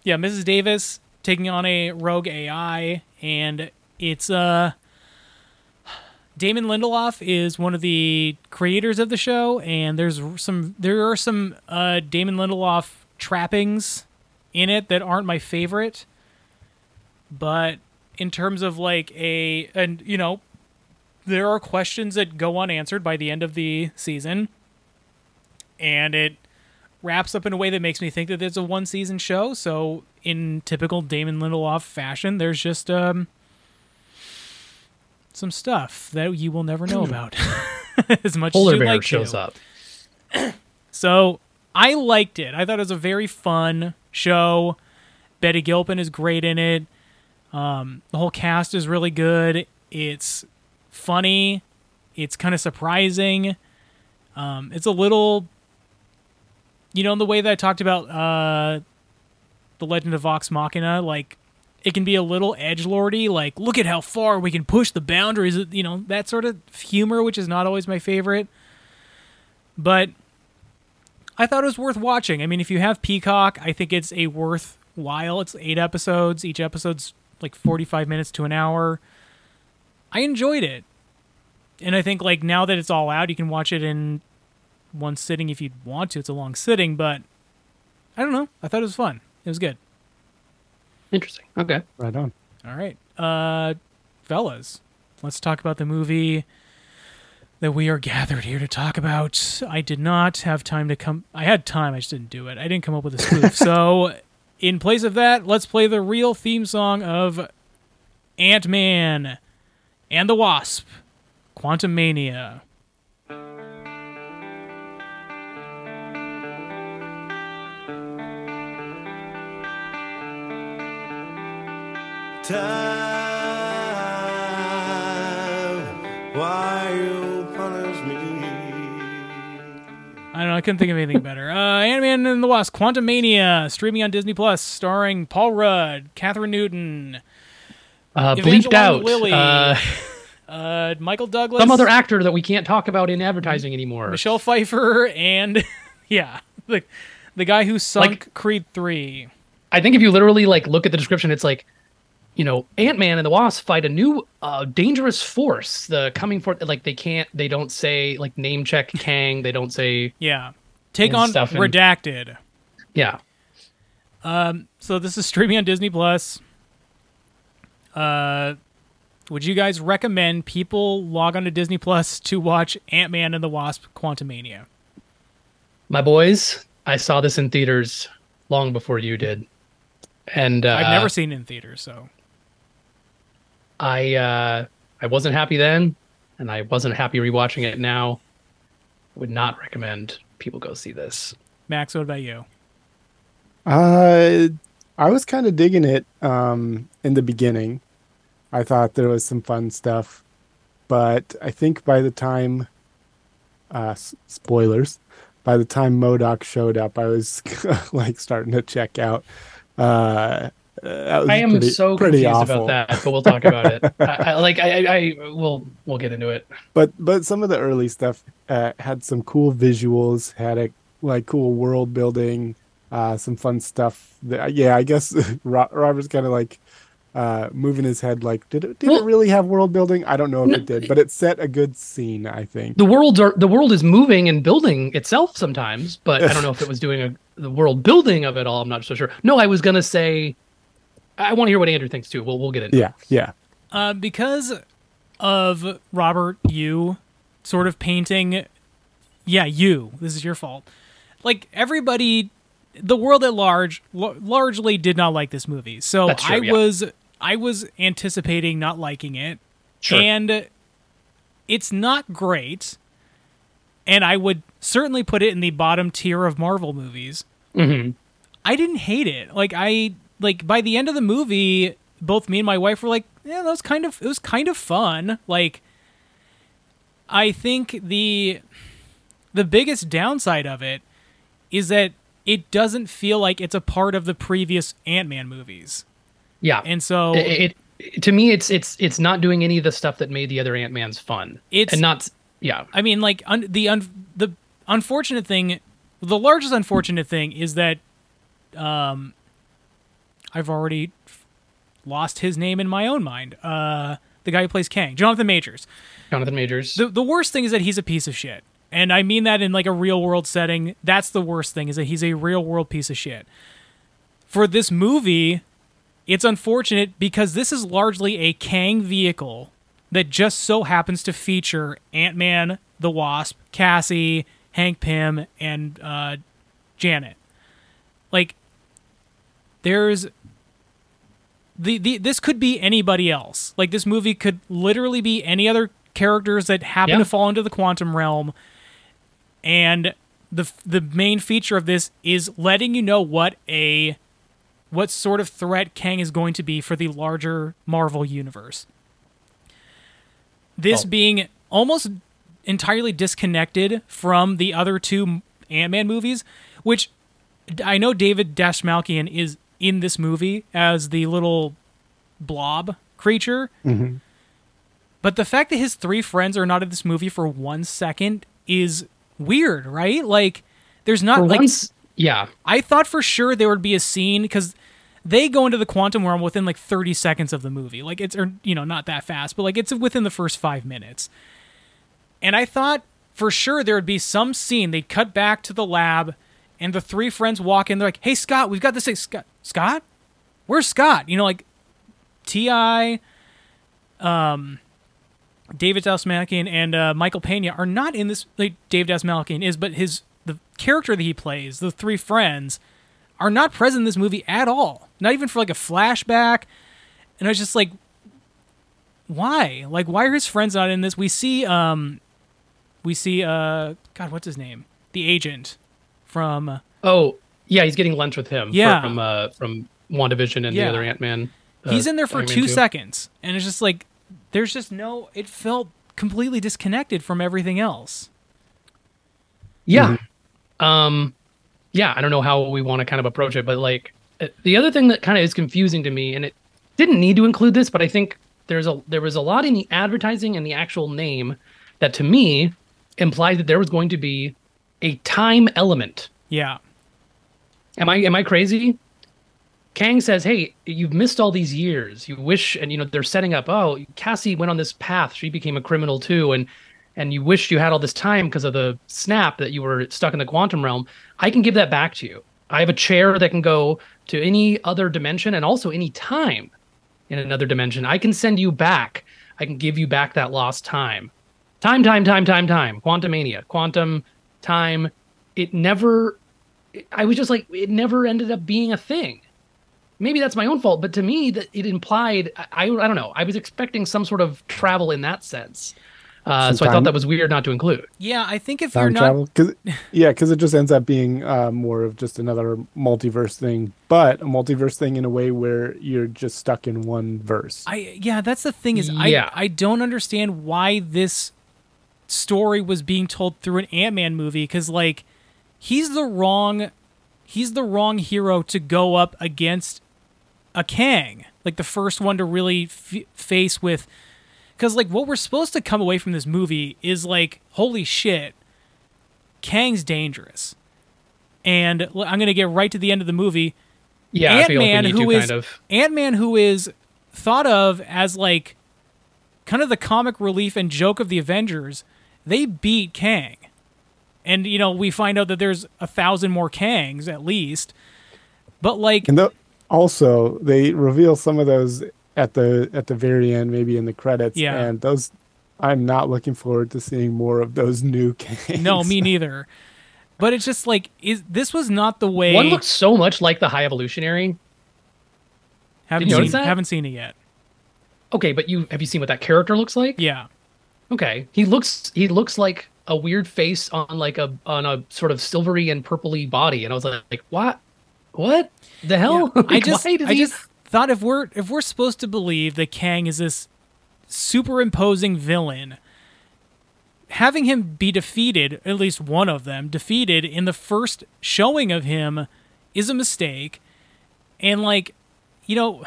Yeah, Mrs. Davis taking on a rogue AI, and it's uh Damon Lindelof is one of the creators of the show, and there's some there are some uh, Damon Lindelof trappings in it that aren't my favorite, but in terms of like a and you know there are questions that go unanswered by the end of the season, and it wraps up in a way that makes me think that it's a one season show. So in typical Damon Lindelof fashion, there's just um some stuff that you will never know about as much Polar as bear like shows to. up. So I liked it. I thought it was a very fun show. Betty Gilpin is great in it. Um, the whole cast is really good. It's funny. It's kind of surprising. Um, it's a little, you know, in the way that I talked about uh, the Legend of Vox Machina, like it can be a little edge lordy. Like, look at how far we can push the boundaries. You know, that sort of humor, which is not always my favorite. But I thought it was worth watching. I mean, if you have Peacock, I think it's a worthwhile. It's eight episodes. Each episode's like 45 minutes to an hour. I enjoyed it. And I think like now that it's all out, you can watch it in one sitting if you want to. It's a long sitting, but I don't know. I thought it was fun. It was good. Interesting. Okay. Right on. All right. Uh fellas, let's talk about the movie that we are gathered here to talk about. I did not have time to come I had time, I just didn't do it. I didn't come up with a spoof. so in place of that, let's play the real theme song of Ant-Man and the Wasp, Quantumania. I don't know. I couldn't think of anything better. Uh, Ant-Man and the Wasp: Quantumania, streaming on Disney Plus, starring Paul Rudd, Kathryn Newton, Uh, Evangeline bleeped out. Lilly, Uh, uh, Michael Douglas, some other actor that we can't talk about in advertising anymore. Michelle Pfeiffer, and yeah, the the guy who sunk Like- Creed three. I think if you literally like look at the description, it's like, you know, Ant Man and the Wasp fight a new uh, dangerous force. The coming for like they can't, they don't say like name check Kang. They don't say Yeah, take on stuff and- Redacted. yeah. So this is streaming on Disney Plus. Uh, would you guys recommend people log on to Disney Plus to watch Ant Man and the Wasp: Quantumania? My boys, I saw this in theaters long before you did, and uh, I've never seen it in theaters, so I uh, I wasn't happy then, and I wasn't happy rewatching it now. Would not recommend people go see this. Max, what about you? Uh, I was kind of digging it um, in the beginning. I thought there was some fun stuff, but I think by the time, uh, s- spoilers, by the time MODOK showed up, I was like starting to check out. Uh, that was I am pretty, so pretty confused awful. about that, but we'll talk about it. I, I, like I, I, I, we'll we'll get into it. but but some of the early stuff uh, had some cool visuals had a like cool world building uh some fun stuff that, yeah i guess Ro- robert's kind of like uh moving his head like did it did Well- it really have world building i don't know if it did but it set a good scene i think the worlds are the world is moving and building itself sometimes, but I don't know if it was doing a, the world building of it all. I'm not so sure. No, I was gonna say, I want to hear what Andrew thinks too. We'll we'll get into. it. yeah yeah Uh, because of Robert, you sort of painting. Yeah, you. This is your fault. Like everybody, the world at large l- largely did not like this movie. So That's true, I yeah. was I was anticipating not liking it, Sure. and it's not great. And I would certainly put it in the bottom tier of Marvel movies. Mhm. I didn't hate it. Like I like by the end of the movie, both me and my wife were like, "Yeah, that was kind of it was kind of fun." Like I think the the biggest downside of it is that it doesn't feel like it's a part of the previous Ant-Man movies. Yeah. And so it, it to me it's it's it's not doing any of the stuff that made the other Ant-Mans fun. It's- and not yeah. I mean, like un- the un- the unfortunate thing, the largest unfortunate thing is that, um, I've already f- lost his name in my own mind. Uh, the guy who plays Kang, Jonathan Majors. Jonathan Majors. The the worst thing is that he's a piece of shit, and I mean that in like a real world setting. That's the worst thing is that he's a real world piece of shit. For this movie, it's unfortunate because this is largely a Kang vehicle that just so happens to feature Ant Man, the Wasp, Cassie, Hank Pym, and uh, Janet. Like, there's the, the this could be anybody else. Like this movie could literally be any other characters that happen Yeah. to fall into the quantum realm. And the the main feature of this is letting you know what a what sort of threat Kang is going to be for the larger Marvel universe. This Oh. being almost entirely disconnected from the other two Ant-Man movies, which I know David Dastmalchian is in this movie as the little blob creature. Mm-hmm. But the fact that his three friends are not in this movie for one second is weird, right? Like, there's not For like once, yeah. I thought for sure there would be a scene because they go into the quantum realm within like 30 seconds of the movie. Like it's, or you know, not that fast, but like it's within the first five minutes. And I thought for sure there would be some scene. They'd cut back to the lab, and the three friends walk in. They're like, "Hey, Scott, we've got this thing. Scott, Scott, where's Scott?" You know, like Ti, um, David Dastmalchian and uh, Michael Pena are not in this. Like Dave Dastmalchian is, but his the character that he plays, the three friends, are not present in this movie at all. Not even for like a flashback. And I was just like, why? Like, why are his friends not in this? We see, um, we see, uh, God, what's his name? The agent from. Oh, yeah, he's getting lunch with him. Yeah. from uh, from WandaVision and Yeah. the other Ant Man. He's in there for two seconds, and it's just like there's just no. It felt completely disconnected from everything else. Yeah. Um yeah, I don't know how we want to kind of approach it, but like uh, the other thing that kind of is confusing to me and it didn't need to include this, but I think there's a there was a lot in the advertising and the actual name that to me implied that there was going to be a time element. Yeah. Am I am I crazy? Kang says, "Hey, you've missed all these years. You wish, and you know they're setting up. Oh, Cassie went on this path. She became a criminal too, and and you wish you had all this time because of the snap that you were stuck in the quantum realm. I can give that back to you. I have a chair that can go to any other dimension and also any time in another dimension. I can send you back. I can give you back that lost time. Time, time, time, time, time. Quantum mania. quantum time. It never. I was just like, it never ended up being a thing. Maybe that's my own fault, but to me, that it implied. I, I I don't know. I was expecting some sort of travel in that sense. Uh, Some so I thought that was weird not to include. Yeah, I think if you're time not travel because yeah because it just ends up being uh, more of just another multiverse thing but a multiverse thing in a way where you're just stuck in one verse I yeah, that's the thing is Yeah. I I don't understand why this story was being told through an Ant-Man movie cuz like he's the wrong he's the wrong hero to go up against a Kang. Like the first one to really f- face with cuz like what we're supposed to come away from this movie is like holy shit. Kang's dangerous. And I'm going to get right to the end of the movie. Yeah, I feel like we Ant-Man, who kind of. Ant-Man, who is thought of as like kind of the comic relief and joke of the Avengers, they beat Kang, and you know we find out that there's a thousand more Kangs at least. But like, and tho- also they reveal some of those at the at the very end maybe in the credits Yeah. and those i'm not looking forward to seeing more of those new Kangs. no, me neither. But it's just like is this was not the way. One looks so much like the High Evolutionary. haven't Did you seen that? haven't seen it yet. Okay, but you have you seen what that character looks like? Yeah, Okay, he looks he looks like a weird face on like a on a sort of silvery and purpley body, and I was like, like what, what the hell? I Like, just I he- just thought if we're if we're supposed to believe that Kang is this superimposing villain, having him be defeated, at least one of them defeated in the first showing of him, is a mistake. And like, you know,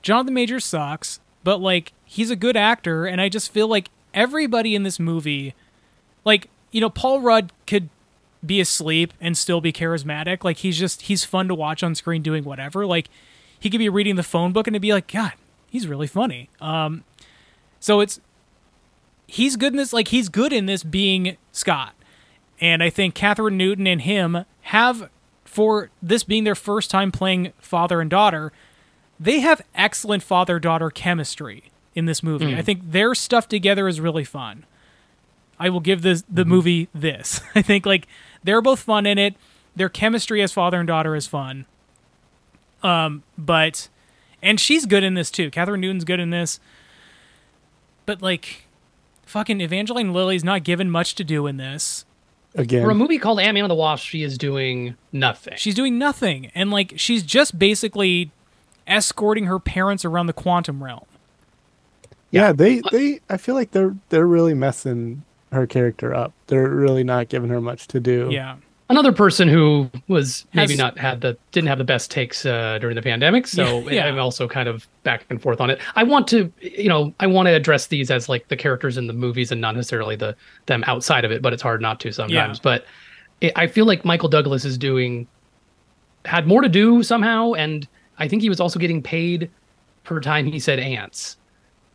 Jonathan Major sucks, but like he's a good actor, and I just feel like everybody in this movie, like you know, Paul Rudd could be asleep and still be charismatic. Like he's just he's fun to watch on screen doing whatever. Like he could be reading the phone book and it'd be like, God, he's really funny. Um, so it's he's good in this. Like he's good in this being Scott, and I think Kathryn Newton and him have for this being their first time playing father and daughter. They have excellent father daughter chemistry in this movie. Mm. I think their stuff together is really fun. I will give this the movie this. I think like they're both fun in it. Their chemistry as father and daughter is fun. Um, but and she's good in this too. Kathryn Newton's good in this. But like fucking Evangeline Lilly's not given much to do in this. Again, For a movie called Ant Man and the Wasp, she is doing nothing. She's doing nothing. And like she's just basically escorting her parents around the quantum realm. yeah, they they I feel like they're they're really messing her character up. They're really not giving her much to do. Yeah. Another person who was maybe Has- not had the didn't have the best takes uh, during the pandemic, so Yeah, yeah. I'm also kind of back and forth on it. I want to, you know, I want to address these as like the characters in the movies and not necessarily the them outside of it, but it's hard not to sometimes. Yeah. But it, I feel like Michael Douglas is doing had more to do somehow, and I think he was also getting paid per time he said ants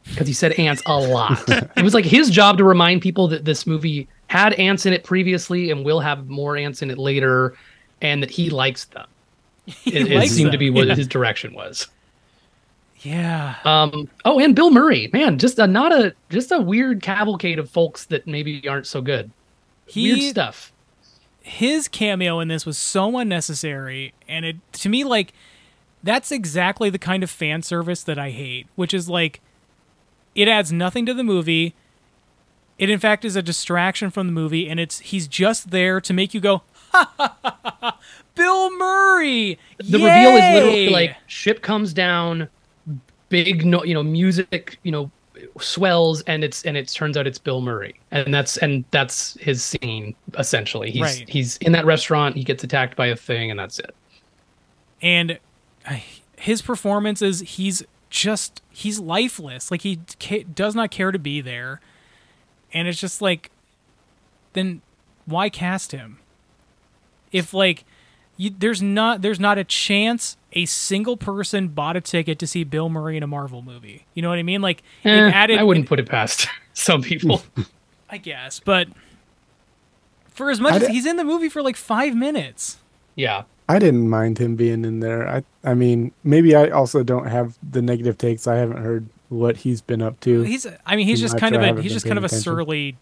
because he said ants a lot. it was like his job to remind people that this movie had ants in it previously and will have more ants in it later, and that he likes them. It, it likes seemed to be what yeah. his direction was. Yeah. Um. Oh, and Bill Murray, man, just a not a just a weird cavalcade of folks that maybe aren't so good. Weird stuff. his cameo in this was so unnecessary and it to me like that's exactly the kind of fan service that I hate, which is like it adds nothing to the movie. It in fact is a distraction from the movie and it's he's just there to make you go ha ha ha ha, ha Bill Murray. The reveal is literally like ship comes down, big no, you know, music, you know, swells, and it's and it turns out it's Bill Murray, and that's and that's his scene essentially. He's Right. he's in that restaurant, he gets attacked by a thing, and that's it. and uh, his performance is he's just he's lifeless. Like he ca- does not care to be there. And it's just like then why cast him? If like you, there's not there's not a chance a single person bought a ticket to see bill murray in a marvel movie. You know what i mean? Like it Eh, added I wouldn't put it past some people. i guess but for as much I as he's in the movie for like five minutes. Yeah, I didn't mind him being in there. I I mean, maybe I also don't have the negative takes. I haven't heard what he's been up to. he's i mean he's just kind of a haven't he's been just kind of a attention. surly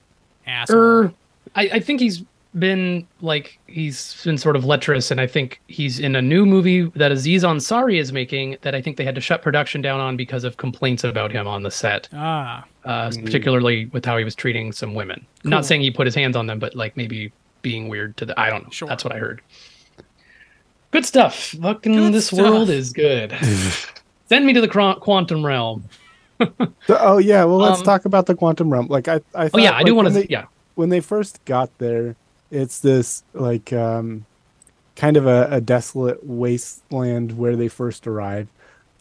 asshole er, I, I think he's been like he's been sort of lecherous, and I think he's in a new movie that Aziz Ansari is making that I think they had to shut production down on because of complaints about him on the set. ah uh, particularly with how he was treating some women. Cool. Not saying he put his hands on them, but like maybe being weird to the. I don't know. Sure. That's what I heard. Good stuff. Fucking Good this stuff. world is good. Send me to the quantum realm. So- oh yeah, well let's Um, talk about the quantum realm. Like I, I Oh thought, yeah, I do want to. they- Yeah, when they first got there, it's this like um, kind of a, a desolate wasteland where they first arrive,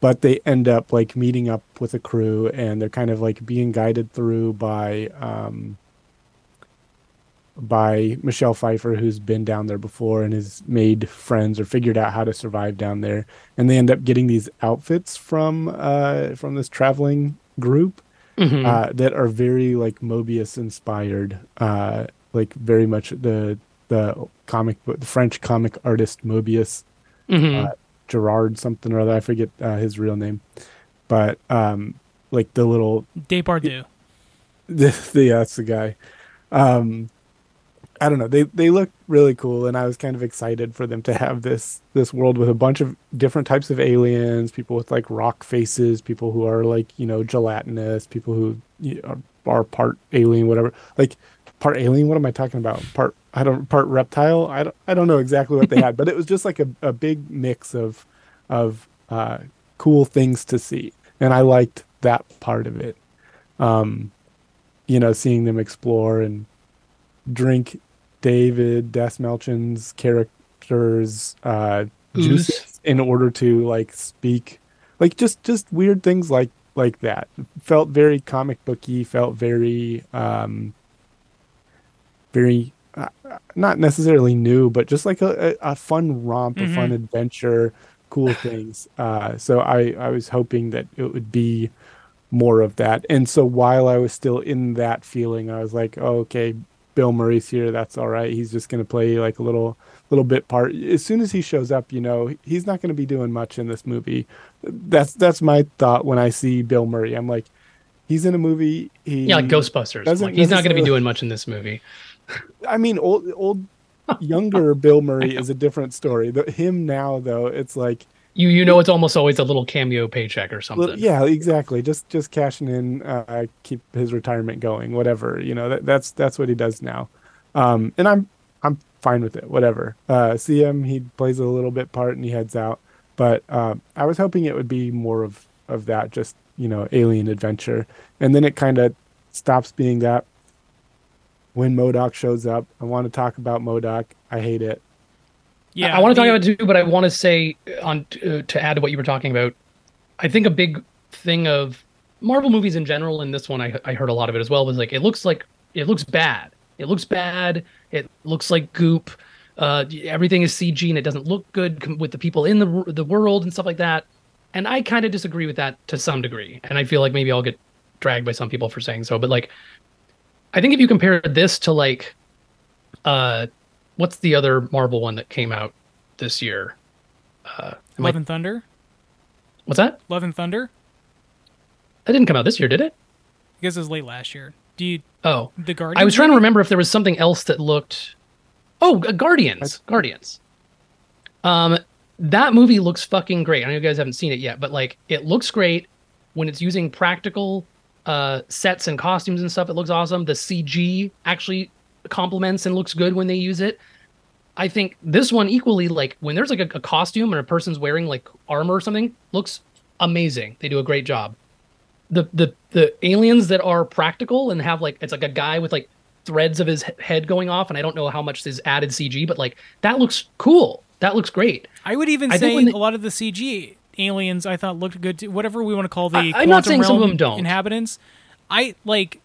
but they end up like meeting up with a crew, and they're kind of like being guided through by um, by Michelle Pfeiffer, who's been down there before and has made friends or figured out how to survive down there, and they end up getting these outfits from uh, from this traveling group Mhm. uh, that are very like Mobius inspired, uh, like very much the the comic the French comic artist Mobius, Mhm. uh, Gerard something or other. I forget uh, his real name, but um, like the little Depardieu. the, the yeah, that's the guy. Um, I don't know. They they look really cool, and I was kind of excited for them to have this this world with a bunch of different types of aliens, people with like rock faces, people who are like you know gelatinous, people who are part alien, whatever. Like part alien. What am I talking about? Part I don't part reptile. I don't I don't know exactly what they had, but it was just like a, a big mix of of uh, cool things to see, and I liked that part of it. Um, you know, seeing them explore and drink David Dastmalchian's character's uh, juices in order to like speak, like just just weird things like like that. Felt very comic booky. Felt very um, very uh, not necessarily new, but just like a, a, a fun romp, a fun adventure, cool things. Uh, so I I was hoping that it would be more of that. And so while I was still in that feeling, I was like, oh, okay, Bill Murray's here. That's all right. He's just going to play like a little little bit part. As soon as he shows up, you know, he's not going to be doing much in this movie. That's that's my thought when I see Bill Murray. I'm like, he's in a movie. He Yeah, like Ghostbusters. Like, he's not going to be doing much in this movie. I mean, old old younger Bill Murray is a different story. The, him now though, it's like You you know it's almost always a little cameo paycheck or something. Yeah, exactly. Just just cashing in, uh, keep his retirement going, whatever. You know, that, that's that's what he does now, um, and I'm I'm fine with it. Whatever. Uh, see him, he plays a little bit part and he heads out. But uh, I was hoping it would be more of of that, just you know, alien adventure, and then it kind of stops being that. When MODOK shows up, I want to talk about MODOK. I hate it. Yeah, I, want to talk about it too, but I want to say on uh, to add to what you were talking about. I think a big thing of Marvel movies in general, and this one I I heard a lot of it as well was like it looks like it looks bad. It looks bad. It looks like goop. Uh, everything is CG and it doesn't look good com- with the people in the the world and stuff like that. And I kind of disagree with that to some degree. And I feel like maybe I'll get dragged by some people for saying so. But like, I think if you compare this to like, uh, what's the other Marvel one that came out this year? Uh, am I- Love and Thunder. what's that? Love and Thunder. That didn't come out this year, did it? I guess it was late last year. Do you Oh, the Guardian? I was trying to remember if there was something else that looked. Oh, Gu- Guardians. Guardians. Um, that movie looks fucking great. I know you guys haven't seen it yet, but like, it looks great when it's using practical uh sets and costumes and stuff. It looks awesome. The CG actually complements and looks good when they use it. I think this one equally like when there's like a, a costume and a person's wearing like armor or something looks amazing. They do a great job the the the aliens that are practical and have like it's like a guy with like threads of his head going off and I don't know how much is added CG but like that looks cool. That looks great. I would even I say they- a lot of the CG aliens I thought looked good too. Whatever we want to call the I- I'm not saying some of them don't. inhabitants. I like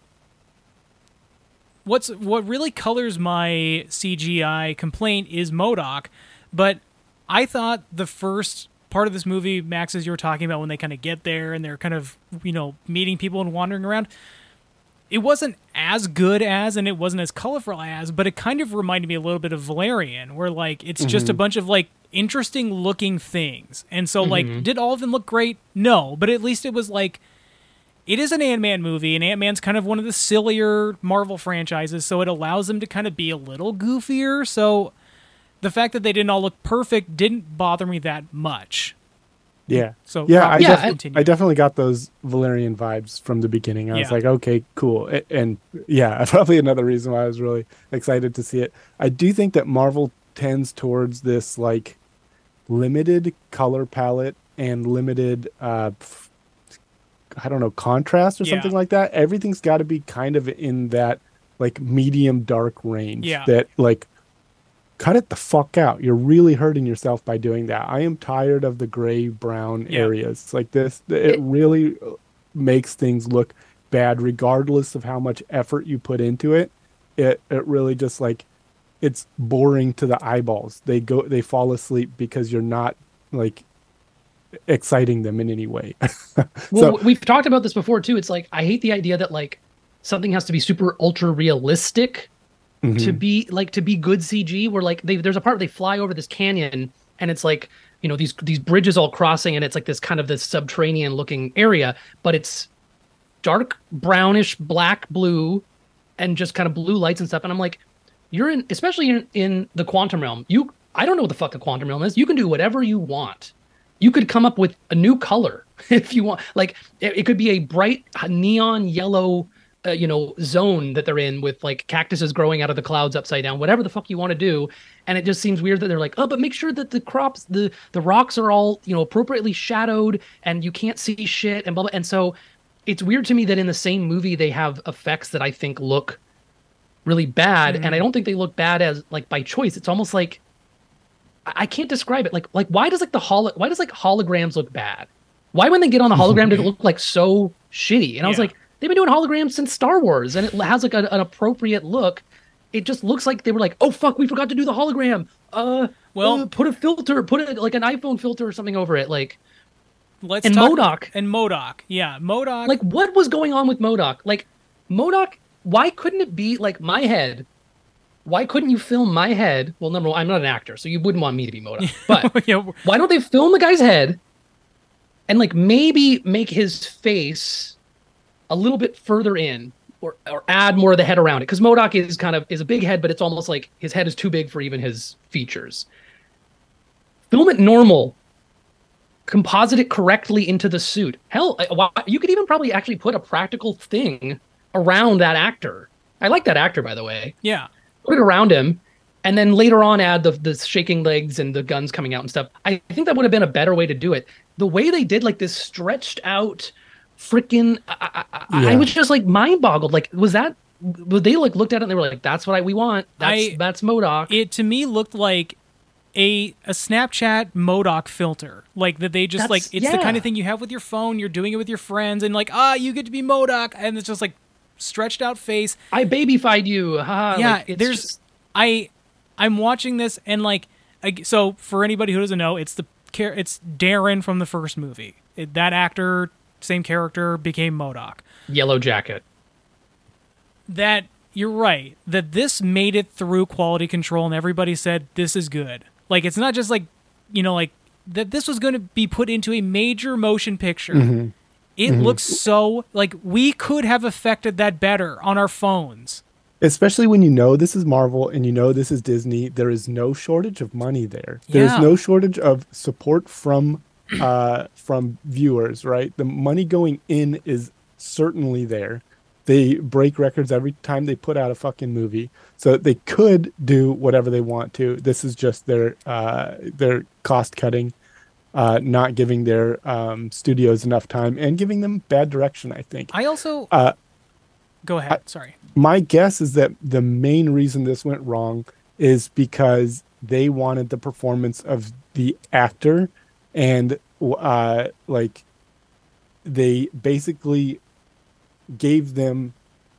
what's what really colors my CGI complaint is MODOK, but I thought the first part of this movie, Max, as you were talking about when they kind of get there and they're kind of you know meeting people and wandering around. It wasn't as good as, and it wasn't as colorful as, but it kind of reminded me a little bit of Valerian, where like it's just a mm-hmm. bunch of like interesting looking things. And so, like, mm-hmm. did all of them look great? No, but at least it was like it is an Ant Man movie, and Ant Man's kind of one of the sillier Marvel franchises, so it allows them to kind of be a little goofier. So the fact that they didn't all look perfect didn't bother me that much. Yeah. So yeah, I, Yeah, def- I- definitely got those Valerian vibes from the beginning. I was like, okay, cool. And yeah, probably another reason why I was really excited to see it. I do think that Marvel tends towards this like limited color palette and limited uh f- I don't know, contrast or Yeah. something like that. Everything's got to be kind of in that like medium dark range Yeah. that like cut it the fuck out. You're really hurting yourself by doing that. I am tired of the gray brown Yeah. areas. Like this it, really uh, makes things look bad regardless of how much effort you put into it. It it really just like it's boring to the eyeballs. They go they fall asleep because you're not like exciting them in any way. Well, we've talked about this before too. It's like I hate the idea that like something has to be super ultra realistic Mm-hmm. to be like to be good CG. Where like they, there's a part where they fly over this canyon and it's like you know these these bridges all crossing and it's like this kind of this subterranean looking area, but it's dark brownish black blue and just kind of blue lights and stuff. And I'm like, you're in especially in, in the quantum realm. You I don't know what the fuck the quantum realm is. You can do whatever you want you could come up with a new color if you want. Like it, it could be a bright neon yellow uh, you know zone that they're in with like cactuses growing out of the clouds upside down whatever the fuck you want to do. And it just seems weird that they're like oh but make sure that the crops the the rocks are all you know appropriately shadowed and you can't see shit and blah blah. And so it's weird to me that in the same movie they have effects that I think look really bad, and I don't think they look bad as like by choice. It's almost like I can't describe it. Like like why does like the holo why does like holograms look bad? Why when they get on the hologram did it look like so shitty? And I was like, they've been doing holograms since Star Wars, and it has like a, an appropriate look. It just looks like they were like, oh fuck, we forgot to do the hologram. Uh, Well- uh, put a filter, put a, like an iPhone filter or something over it. Like, Let's And talk MODOK. and MODOK. Yeah, MODOK. like what was going on with MODOK? Like, MODOK, why couldn't it be like my head? Why couldn't you film my head? Well, number one, I'm not an actor, so you wouldn't want me to be MODOK. But yeah, why don't they film the guy's head and like maybe make his face a little bit further in or, or add more of the head around it because MODOK is kind of is a big head but it's almost like his head is too big for even his features film it normal composite it correctly into the suit hell you could even probably actually put a practical thing around that actor i like that actor by the way yeah. Put it around him, and then later on add the the shaking legs and the guns coming out and stuff. I think that would have been a better way to do it. The way they did like this stretched out, freaking, I, I, I- I was just like mind boggled. Like, was that? They like looked at it and they were like, "That's what I, we want. That's I- that's MODOK." It to me looked like a a Snapchat MODOK filter. Like that they just That's- like it's the kind of thing you have with your phone. You're doing it with your friends, and like ah, you get to be MODOK, and it's just like stretched out face. I babyfied you. Haha. yeah, like, it's there's just- I I'm watching this and like I, so for anybody who doesn't know, it's the char- it's Darren from the first movie. It, that actor, same character, became MODOK. Yellow Jacket. That you're right. That this made it through quality control, and everybody said this is good. Like it's not just like you know like that. This was going to be put into a major motion picture. Mm-hmm. It looks so like we could have affected that better on our phones. especially when you know this is Marvel and you know this is Disney, there is no shortage of money there. There's Yeah. no shortage of support from uh from viewers, right? The money going in is certainly there. They break records every time they put out a fucking movie. So they could do whatever they want to. This is just their uh their cost cutting, uh not giving their um studios enough time and giving them bad direction, I think. I also Uh, go ahead. Sorry. my guess is that the main reason this went wrong is because they wanted the performance of the actor and uh like they basically gave them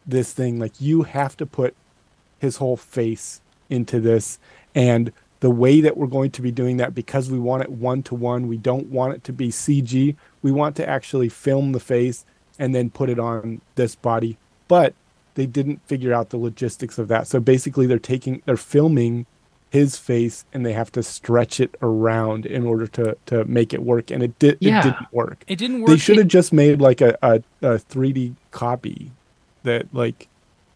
this thing like you have to put his whole face into this and the way that we're going to be doing that because we want it one to one we don't want it to be cg we want to actually film the face and then put it on this body. But they didn't figure out the logistics of that. So basically they're taking they're filming his face and they have to stretch it around in order to to make it work. And it did Yeah. it didn't work. It didn't work. they should have just made like a, a, a 3d copy that like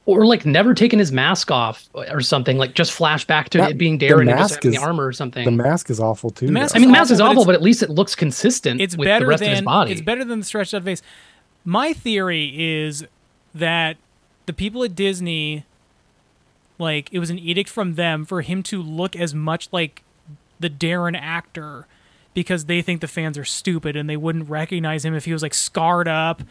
Or like never taken his mask off or something. Like just flash back to That- it being the Darren and just mask having the armor or something. the mask is awful too The mask. I mean, the mask awful, is awful, it's- but at least it looks consistent it's with better the rest than of his body. it's better than the stretched out face. My theory is that the people at Disney, like it was an edict from them for him to look as much like the Darren actor because they think the fans are stupid and they wouldn't recognize him if he was like scarred up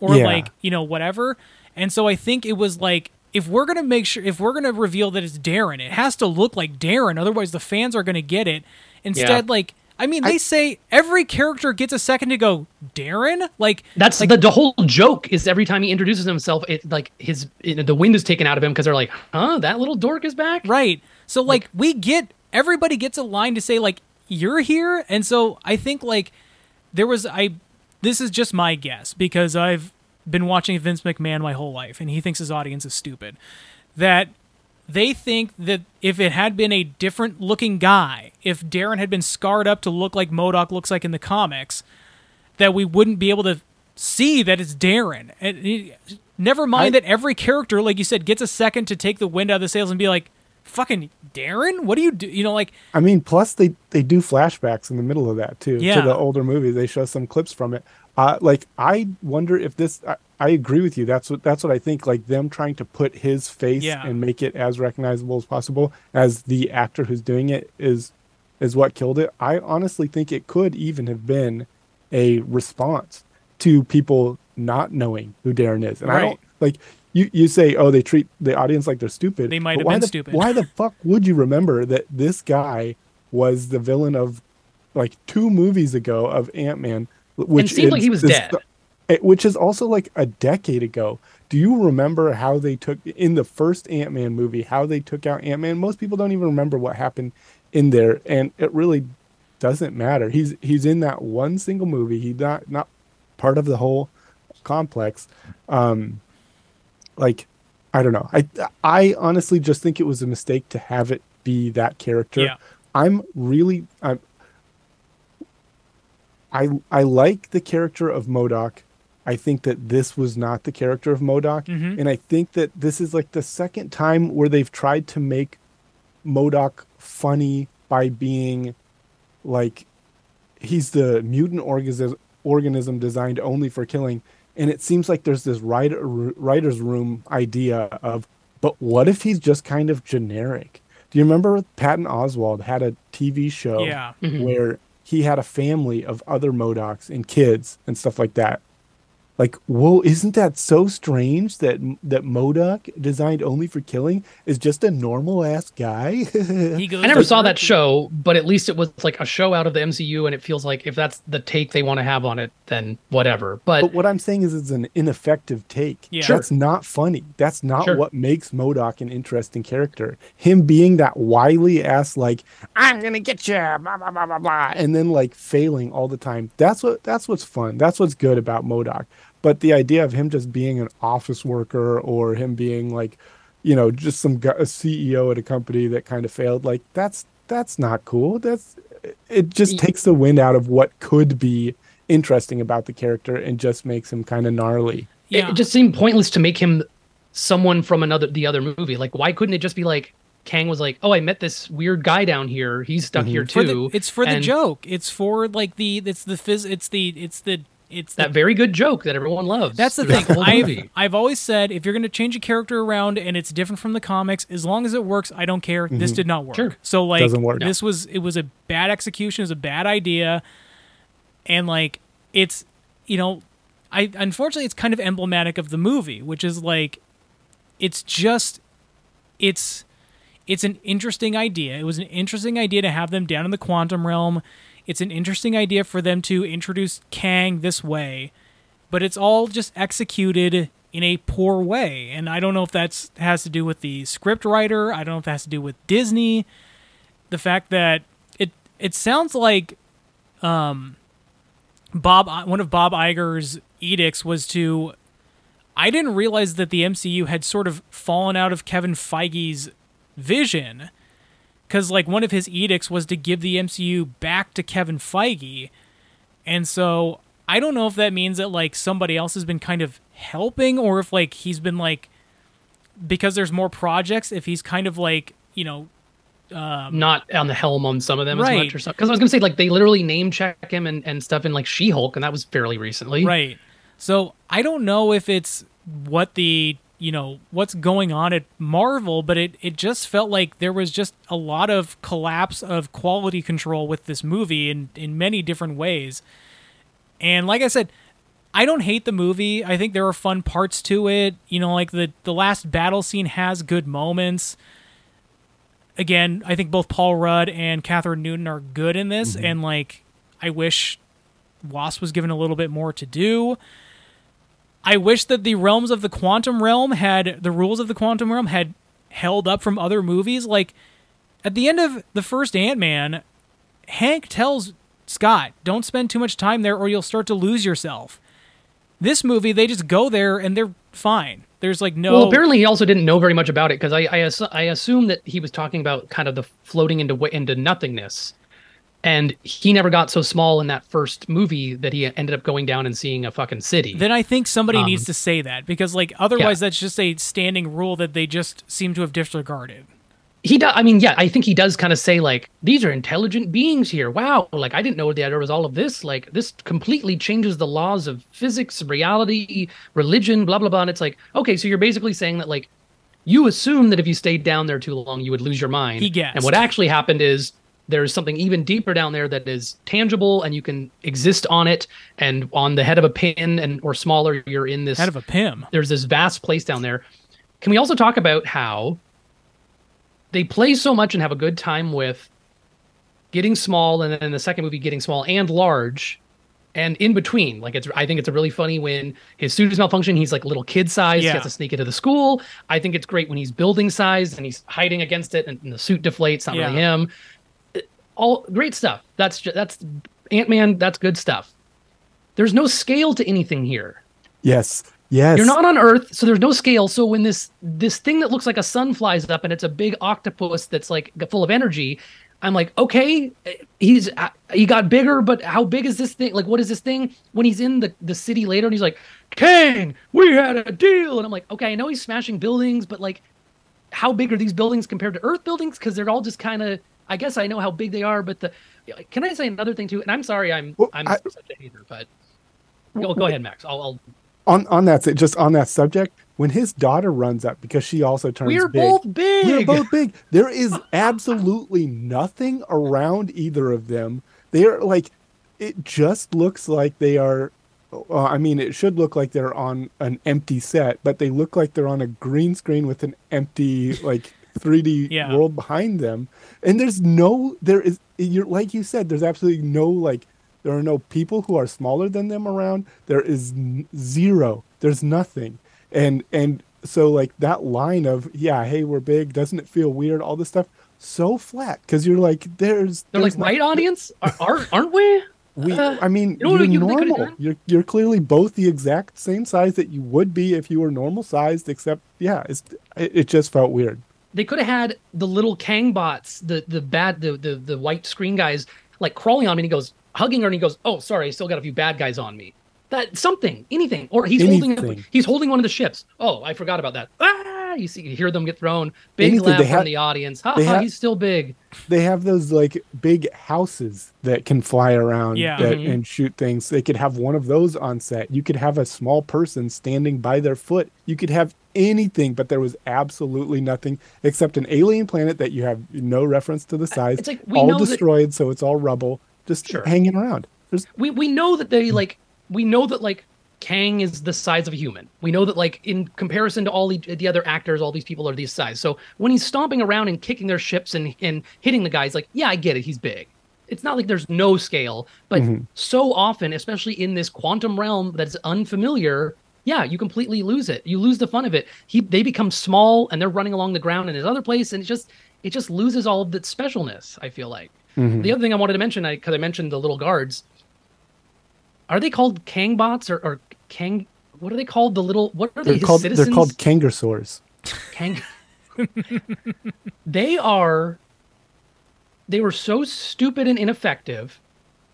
or Yeah. like you know whatever. And so I think it was like if we're gonna make sure if we're gonna reveal that it's Darren, it has to look like Darren. Otherwise, the fans are gonna get it. Instead, like I mean, they say every character gets a second to go Darren. Like That's the, the whole joke is every time he introduces himself, it like his it, the wind is taken out of him because they're like, huh, that little dork is back. Right. So like we get everybody gets a line to say like you're here and so I think like there was I this is just my guess because I've been watching Vince McMahon my whole life and he thinks his audience is stupid that they think that if it had been a different looking guy, if Darren had been scarred up to look like MODOK looks like in the comics, that we wouldn't be able to see that it's Darren. And never mind I- that every character, like you said, gets a second to take the wind out of the sails and be like, "Fucking Darren, what do you do?" You know, like I mean, plus they they do flashbacks in the middle of that too Yeah. to the older movie. They show some clips from it. Uh, like I wonder if this. I, I agree with you. That's what that's what I think. Like them trying to put his face Yeah. and make it as recognizable as possible as the actor who's doing it is is what killed it. I honestly think it could even have been a response to people not knowing who Darren is. And I don't like you you say, oh, they treat the audience like they're stupid. They might have been the, stupid. Why the fuck would you remember that this guy was the villain of like two movies ago of Ant Man, which seemed like he was dead. the- which is also like a decade ago. Do you remember how they took in the first Ant Man movie how they took out Ant Man? Most people don't even remember what happened in there, and it really doesn't matter. He's he's in that one single movie. He's not not part of the whole complex. Um, like I don't know. I I honestly just think it was a mistake to have it be that character. Yeah. I'm really I'm I I like the character of MODOK. I think that this was not the character of MODOK, Mhm. and I think that this is like the second time where they've tried to make MODOK funny by being like he's the mutant organism organism designed only for killing and it seems like there's this writer writer's room idea of but what if he's just kind of generic do you remember patton oswalt had a tv show Yeah. where he had a family of other MODOKs and kids and stuff like that like whoa isn't that so strange that that MODOK designed only for killing is just a normal ass guy He goes I never saw that show, but at least it was like a show out of the MCU, and it feels like if that's the take they want to have on it, then whatever. But, But what I'm saying is, it's an ineffective take. Yeah. Sure. That's not funny. That's not Sure. what makes MODOK an interesting character. Him being that wily ass, like I'm gonna get you, blah blah blah blah blah, and then like failing all the time. That's what. That's what's fun. That's what's good about MODOK. But the idea of him just being an office worker or him being like, you know, just some guy, a CEO at a company that kind of failed, like that's that's not cool. That's it. Just takes the wind out of what could be interesting about the character and just makes him kind of gnarly. Yeah. it just seemed pointless to make him someone from another the other movie. Like, why couldn't it just be like Kang was like, "Oh, I met this weird guy down here. He's stuck mm-hmm. here for too." the, it's for the joke. It's for like the it's the phys it's the it's the it's the That very good joke that everyone loves. That's the thing. whole I've. I've always said if you're going to change a character around and it's different from the comics, as long as it works, I don't care. This mm-hmm. did not work. Sure. So like Doesn't work. this was it was a bad execution, it was a bad idea. And like it's you know, I unfortunately it's kind of emblematic of the movie, which is like it's just it's it's an interesting idea. It was an interesting idea to have them down in the quantum realm. It's an interesting idea for them to introduce Kang this way, but it's all just executed in a poor way. And I don't know if that's has to do with the script writer. I don't know if that has to do with Disney. The fact that it it sounds like um Bob one of Bob Iger's edicts was to I didn't realize that the MCU had sort of fallen out of Kevin Feige's vision because like one of his edicts was to give the MCU back to Kevin Feige, and so I don't know if that means that like somebody else has been kind of helping, or if like he's been like because there's more projects, if he's kind of like you know um, not on the helm on some of them as Right. much or something. Because I was gonna say like they literally name check him and, and stuff in like She Hulk, and that was fairly recently. Right. So I don't know if it's what the you know what's going on at Marvel, but it it just felt like there was just a lot of collapse of quality control with this movie in in many different ways. And like I said, I don't hate the movie. I think there are fun parts to it. You know, like the the last battle scene has good moments. Again, I think both Paul Rudd and Kathryn Newton are good in this, mm-hmm. and like I wish Wasp was given a little bit more to do. I wish that the realms of the quantum realm had the rules of the quantum realm had held up from other movies. Like at the end of the first Ant Man, Hank tells Scott, "Don't spend too much time there, or you'll start to lose yourself." This movie, they just go there and they're fine. There's like no. Well, apparently he also didn't know very much about it because I I, I assume that he was talking about kind of the floating into into nothingness, and he never got so small in that first movie that he ended up going down and seeing a fucking city. then I think somebody Um, needs to say that because like otherwise that's just a standing rule that they just seem to have disregarded. he does. I mean, yeah, I think he does kind of say like these are intelligent beings here. Wow, like I didn't know that there was all of this. Like this completely changes the laws of physics, reality, religion, blah blah blah. And it's like okay, so you're basically saying that like you assume that if you stayed down there too long, you would lose your mind. He guessed. And what actually happened is there's something even deeper down there that is tangible and you can exist on it and on the head of a pin and or smaller you're in this Head of a pin there's this vast place down there. Can we also talk about how they play so much and have a good time with getting small and then the second movie getting small and large and in between. Like it's i think it's a really funny when his suit is malfunction he's like little kid size Yeah. he has to sneak into the school. I think it's great when he's building size and he's hiding against it and, and the suit deflates not really him all great stuff that's ju- that's ant-man that's good stuff there's no scale to anything here Yes. Yes. you're not on Earth, so there's no scale. So when this this thing that looks like a sun flies up and it's a big octopus that's like full of energy, I'm like, okay, he's uh, he got bigger, but how big is this thing? Like, what is this thing? When he's in the the city later and he's like, Kang, we had a deal, and I'm like, okay, I know he's smashing buildings, but like, how big are these buildings compared to Earth buildings? Because they're all just kind of. I guess I know how big they are, but the can I say another thing too? And I'm sorry, I'm Well, I'm I- such a hater, but go, go ahead, Max. I'll, I'll on on that just on that subject when his daughter runs up because she also turns we're big, both big. we're both big there is absolutely nothing around either of them they are like it just looks like they are uh, i mean it should look like they're on an empty set but they look like they're on a green screen with an empty like 3d Yeah. world behind them and there's no there is you're like you said there's absolutely no like there are no people who are smaller than them around. There is n- zero. There's nothing. And and so like that line of yeah hey we're big doesn't it feel weird all this stuff so flat. Because you're like there's They're there's like, right, audience? Are, are, aren't we? we Uh, i mean you know you're you- normal. you're you're clearly both the exact same size that you would be if you were normal sized except yeah it's it, it just felt weird They could have had the little Kang bots, the the bad, the, the the white screen guys, like crawling on me. And he goes hugging her, and he goes, "Oh, sorry, I still got a few bad guys on me." That something, anything, or he's holding Anything. up, he's holding one of the ships. Oh, I forgot about that. Ah, you see, you hear them get thrown. Big Anything. laugh They from the audience. Ha they ha, had- he's still big. they have those like big houses that can fly around Yeah. that, Mhm. and shoot things. They could have one of those on set. You could have a small person standing by their foot. You could have anything, but there was absolutely nothing except an alien planet that you have no reference to the size. it's like we all know that- destroyed, so it's all rubble, just Sure. hanging around. There's we we know that they like we know that like Kang is the size of a human. We know that like in comparison to all the, the other actors, all these people are these size. So when he's stomping around and kicking their ships and and hitting the guys, like yeah, I get it, he's big. It's not like there's no scale, but mm-hmm. so often, especially in this quantum realm that's unfamiliar, yeah, you completely lose it. You lose the fun of it. He they become small and they're running along the ground in his other place, and it just it just loses all of its specialness. I feel like. Mm-hmm. The other thing I wanted to mention, I because I mentioned the little guards, are they called Kang bots or, or Kang? What are they called? The little what are they? they're His called citizens? they're called kangasaurs. Kang. they are. They were so stupid and ineffective,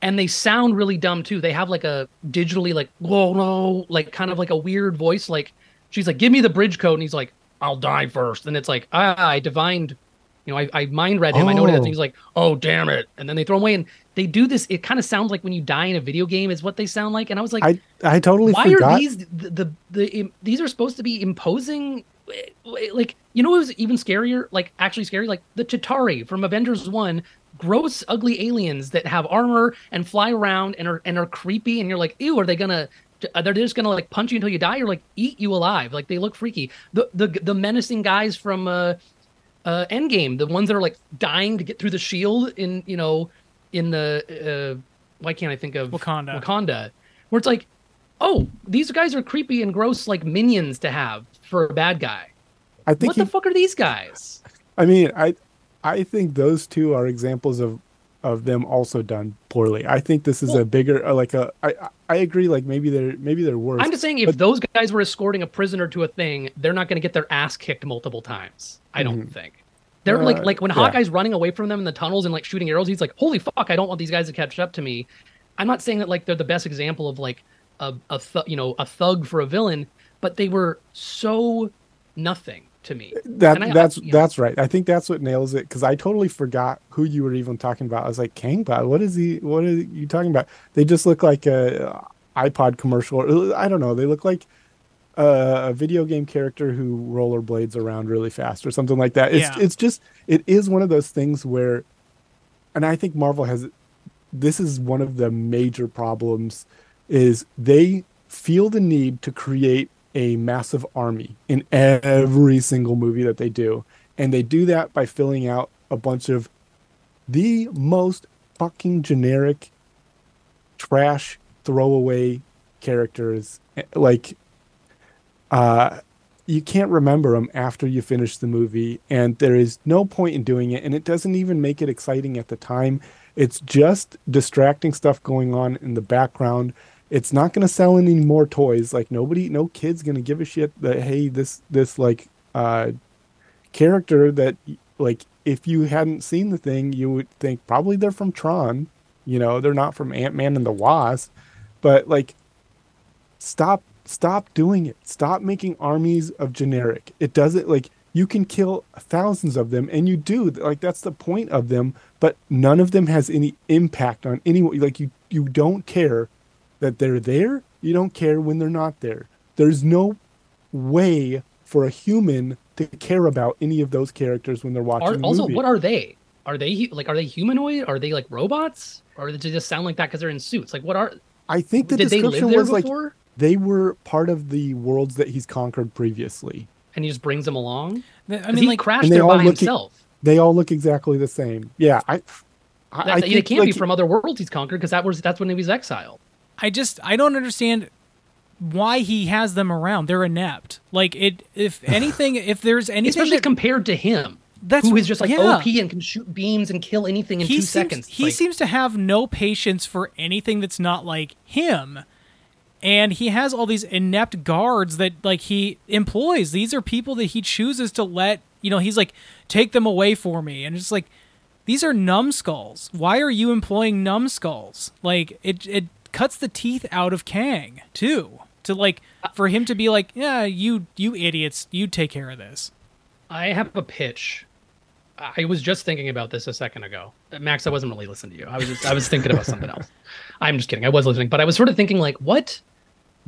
and they sound really dumb too. They have like a digitally like whoa no like kind of like a weird voice. Like she's like, "Give me the bridge code," and he's like, "I'll die first. And it's like, "Ah, I divined." You know, I, I mind read him. I know that Oh. he's like, "Oh damn it!" And then they throw him away, and they do this. It kind of sounds like when you die in a video game is what they sound like. And I was like, I I totally why forgot. are these the, the the these are supposed to be imposing like you know it was even scarier like actually scary like the Chitauri from Avengers 1 gross ugly aliens that have armor and fly around and are and are creepy and you're like ew are they gonna they're just gonna like punch you until you die or like eat you alive like they look freaky the the the menacing guys from uh uh Endgame the ones that are like dying to get through the shield in you know in the uh why can't I think of Wakanda. Wakanda where it's like oh, these guys are creepy and gross like minions to have for a bad guy. I think What he, the fuck are these guys? I mean, I I think those two are examples of of them also done poorly. I think this is Well- a bigger uh, like a I I- agree like maybe they're maybe they're worse. I'm just saying, if those guys were escorting a prisoner to a thing, they're not going to get their ass kicked multiple times. I don't think. They're like Uh, like when yeah. Hawkeye's running away from them in the tunnels and like shooting arrows. He's like, "Holy fuck! I don't want these guys to catch up to me." I'm not saying that like they're the best example of like a a th- you know a thug for a villain, but they were so nothing to me. that I- I- that's know. that's right. I think that's what nails it because I totally forgot who you were even talking about. I was like, Kangbot, what is he? What are you talking about? They just look like a iPod commercial. I don't know. They look like a, a video game character who rollerblades around really fast or something like that. It's Yeah. it's just it is one of those things where and I think Marvel has this is one of the major problems is they feel the need to create a massive army in every single movie that they do. And they do that by filling out a bunch of the most fucking generic trash throwaway characters. Like uh you can't remember them after you finish the movie and there is no point in doing it and it doesn't even make it exciting at the time. It's just distracting stuff going on in the background it's not going to sell any more toys. Like nobody no kid's going to give a shit that hey this this like uh character that like if you hadn't seen the thing you would think probably they're from tron. You know they're not from ant-man and the wasp. But like stop stop doing it. Stop making armies of generic. It doesn't like you can kill thousands of them and you do. Like that's the point of them but none of them has any impact on anyone. Like you you don't care that they're there you don't care when they're not there there's no way for a human to care about any of those characters when they're watching Are, the also, movie. what are they? Are they like are they humanoid? Are they like robots? Or do they just sound like that because they're in suits? Like what are? I think the Did they live description there was like they were part of the worlds that he's conquered previously. And he just brings them along. I mean, he like, crashed they there all by look e- himself. They all look exactly the same. Yeah, I. I, That, I they can't be from other worlds he's conquered because that was that's when he was exiled. I just I don't understand why he has them around. They're inept. Like it. If anything, if there's anything, Especially that, compared to him, That's- who is just like yeah. OP and can shoot beams and kill anything in he two seems, seconds. He Like, seems to have no patience for anything that's not like him. And he has all these inept guards that like he employs. These are people that he chooses to let, you know, he's like, take them away for me. And it's like, these are numbskulls. Why are you employing numbskulls? Like it it cuts the teeth out of Kang, too. To like for him to be like, Yeah, you you idiots, you take care of this. I have a pitch. I was just thinking about this a second ago. Max, I wasn't really listening to you. I was just I was thinking about something else. I'm just kidding. I was listening, but I was sort of thinking like, what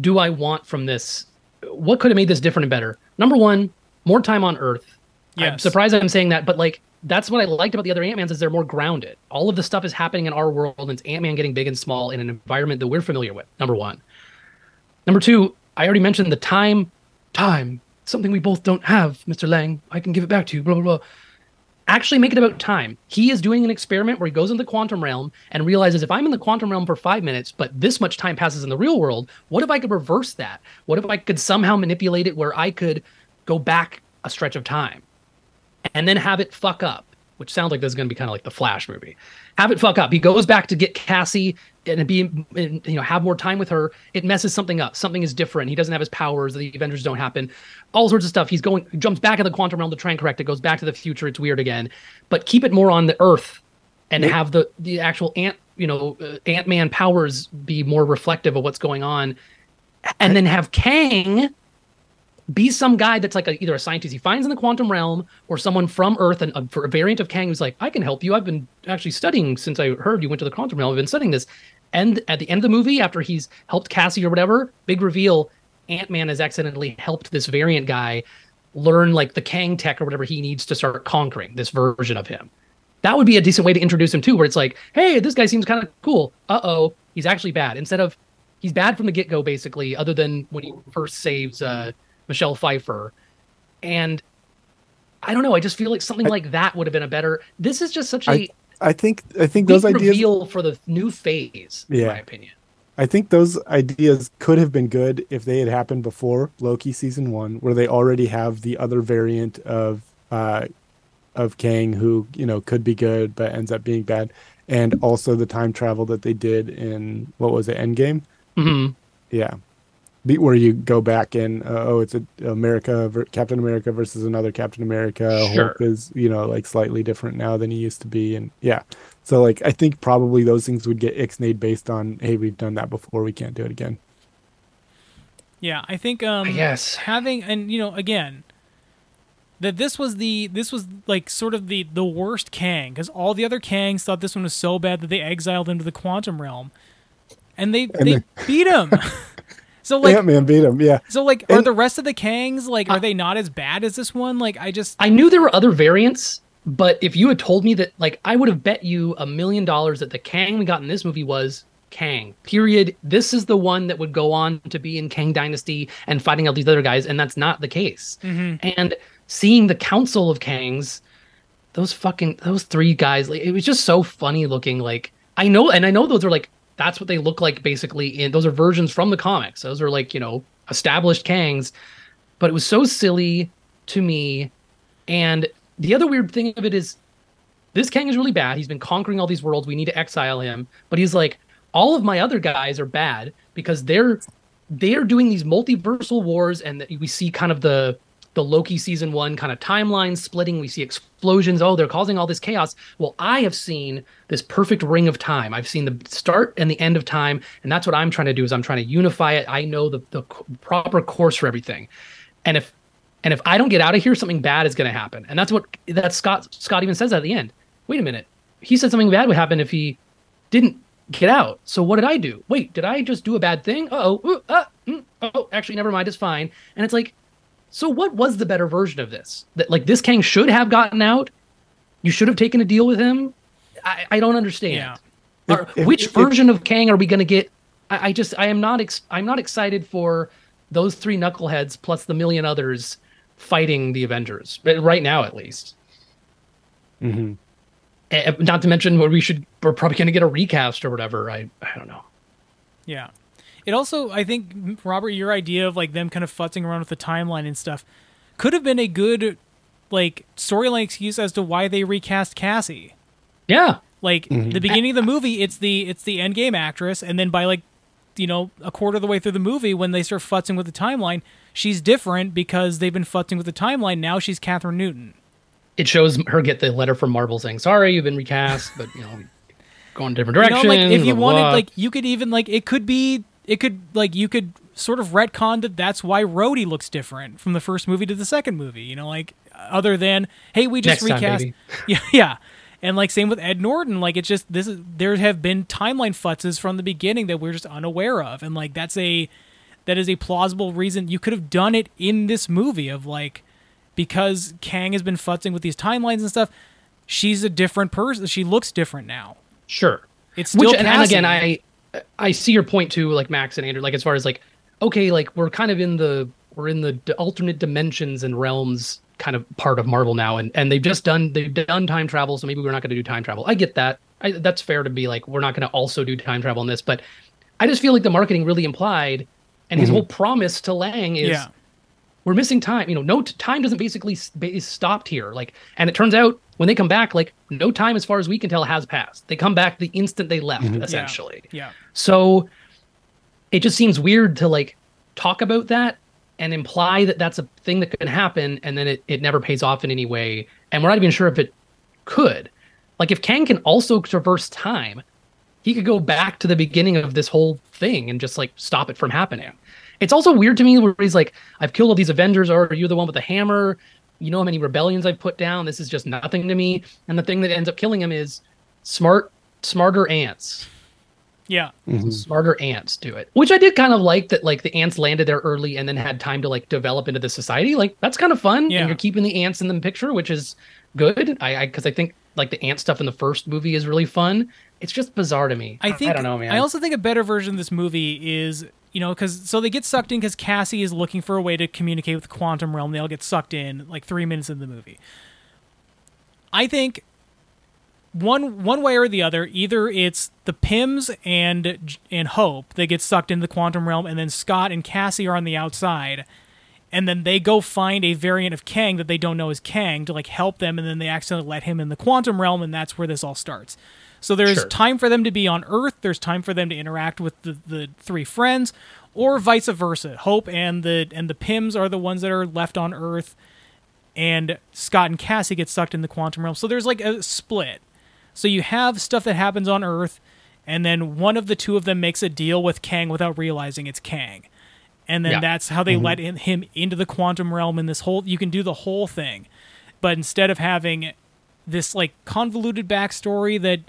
do I want from this? What could have made this different and better? Number one, more time on Earth. I'm surprised I'm saying that, but like that's what I liked about the other Ant-Mans is they're more grounded. All of the stuff is happening in our world, and it's Ant-Man getting big and small in an environment that we're familiar with. Number one. Number two, I already mentioned the time, time, something we both don't have, Mr. Lang. I can give it back to you, blah, blah, blah. Actually, make it about time. He is doing an experiment where he goes into the quantum realm and realizes if I'm in the quantum realm for five minutes, but this much time passes in the real world, what if I could reverse that? What if I could somehow manipulate it where I could go back a stretch of time and then have it fuck up? Which sounds like this is going to be kind of like the Flash movie. Have it fuck up. He goes back to get Cassie and be, and, you know, have more time with her. It messes something up. Something is different. He doesn't have his powers. The Avengers don't happen. All sorts of stuff. He's going, jumps back in the quantum realm to try and correct it. Goes back to the future. It's weird again. But keep it more on the Earth, and have the the actual ant, you know, uh, Ant Man powers be more reflective of what's going on, and then have Kang be some guy that's like a, either a scientist he finds in the quantum realm or someone from Earth and uh, for a variant of Kang who's like, I can help you. I've been actually studying since I heard you went to the quantum realm. I've been studying this. And at the end of the movie, after he's helped Cassie or whatever, big reveal, Ant Man has accidentally helped this variant guy learn like the Kang tech or whatever he needs to start conquering this version of him. That would be a decent way to introduce him too, where it's like, hey, this guy seems kind of cool. Uh oh, he's actually bad. Instead of he's bad from the get go, basically, other than when he first saves uh, Michelle Pfeiffer. And I don't know. I just feel like something like that would have been a better. This is just such a I, I think I think those ideas reveal for the new phase, in Yeah. my opinion. I think those ideas could have been good if they had happened before Loki season one, where they already have the other variant of uh, of Kang who you know could be good but ends up being bad, and also the time travel that they did in what was it Endgame? hmm Yeah, Be, where you go back and uh, oh, it's a America Captain America versus another Captain America. Sure. Hulk is you know like slightly different now than he used to be, and yeah. So like I think probably those things would get ixnayed based on hey we've done that before we can't do it again. Yeah, I think um Yes. having and you know again that this was the this was like sort of the the worst Kang because all the other Kangs thought this one was so bad that they exiled him to the quantum realm, and they they beat him. so like Ant Man beat him. Yeah, so like are and- the rest of the Kangs like are they not as bad as this one? Like I just I knew there were other variants, But if you had told me that, like, I would have bet you a million dollars that the Kang we got in this movie was Kang. Period. This is the one that would go on to be in Kang Dynasty and fighting all these other guys, and that's not the case. Mm-hmm. And seeing the Council of Kangs, those fucking those three guys, like, it was just so funny looking. Like I know, and I know those are like that's what they look like basically. In those are versions from the comics. Those are like you know established Kangs, but it was so silly to me. And the other weird thing of it is this Kang is really bad. He's been conquering all these worlds. We need to exile him. But he's like, all of my other guys are bad because they're they're doing these multiversal wars, and we see kind of the the Loki season one kind of timeline splitting. We see explosions. Oh, they're causing all this chaos. Well, I have seen this perfect ring of time. I've seen the start and the end of time, and that's what I'm trying to do. Is I'm trying to unify it. I know the the proper course for everything, and if and if I don't get out of here, something bad is going to happen. And that's what that Scott Scott even says at the end. Wait a minute. He said something bad would happen if he didn't get out. So what did I do? Wait, did I just do a bad thing? Uh-oh. Uh, mm, oh, actually never mind, it's fine. And it's like so what was the better version of this? That like this Kang should have gotten out? You should have taken a deal with him? I, I don't understand. Yeah. Or which version of Kang are we going to get? I, I just I am not ex- I'm not excited for those three knuckleheads plus the million others fighting the Avengers right now at least. Mhm. Eh, Not to mention what we should we're probably going to get a recast or whatever. I I don't know. Yeah. It also, I think, Robert, your idea of like them kind of futzing around with the timeline and stuff could have been a good like storyline excuse as to why they recast Cassie. Yeah. Like mm-hmm. the beginning of the movie, it's the it's the end game actress, and then by like you know a quarter of the way through the movie, when they start futzing with the timeline, she's different because they've been futzing with the timeline. Now she's Kathryn Newton. It shows her get the letter from Marvel saying, "Sorry, you've been recast, but you know, go in a different You direction." know, like if you blah, wanted, blah." like you could even like it could be it could like you could sort of retcon that that's why Rhodey looks different from the first movie to the second movie. You know, like other than hey, we just Next recast. baby. yeah, yeah. And like same with Ed Norton, like it's just this is there have been timeline futzes from the beginning that we're just unaware of, and like that's a that is a plausible reason you could have done it in this movie of like because Kang has been futzing with these timelines and stuff. She's a different person. She looks different now. sure. It's still Which and, and again, I I see your point too, like Max and Andrew. Like as far as like, okay, like we're kind of in the we're in the alternate dimensions and realms kind of part of Marvel now, and and they've just done they've done time travel, so maybe we're not going to do time travel. I get that. I, that's fair to be like we're not going to also do time travel in this, but I just feel like the marketing really implied, and his mm-hmm. whole promise to Lang is. yeah. We're missing time. You know, no t- time doesn't basically s- is stopped here. Like, and it turns out when they come back, like no time as far as we can tell has passed. They come back the instant they left, mm-hmm. essentially. Yeah. So it just seems weird to like talk about that and imply that that's a thing that can happen, and then it, it never pays off in any way. And we're not even sure if it could. Like, if Kang can also traverse time, he could go back to the beginning of this whole thing and just like stop it from happening. It's also weird to me where he's like, I've killed all these Avengers, or you're the one with the hammer. You know how many rebellions I've put down? This is just nothing to me. And the thing that ends up killing him is smart, smarter ants. Yeah. Mm-hmm. Smarter ants do it. Which I did kind of like that like the ants landed there early and then had time to like develop into the society. Like that's kind of fun. Yeah. And you're keeping the ants in the picture, which is good. I I because I think like the ant stuff in the first movie is really fun. It's just bizarre to me. I think I don't know, man. I also think a better version of this movie is you know because so they get sucked in because Cassie is looking for a way to communicate with the quantum realm. They all get sucked in like three minutes into the movie. I think one one way or the other, either it's the Pyms and and Hope they get sucked into the quantum realm, and then Scott and Cassie are on the outside, and then they go find a variant of Kang that they don't know is Kang to like help them, and then they accidentally let him in the quantum realm, and that's where this all starts. So there's Sure. time for them to be on Earth. There's time for them to interact with the, the three friends, or vice versa. Hope and the and the Pyms are the ones that are left on Earth, and Scott and Cassie get sucked in the quantum realm. So there's like a split. So you have stuff that happens on Earth, and then one of the two of them makes a deal with Kang without realizing it's Kang. And then Yeah. that's how they mm-hmm. let in, him into the quantum realm in this whole you can do the whole thing. But instead of having this like convoluted backstory that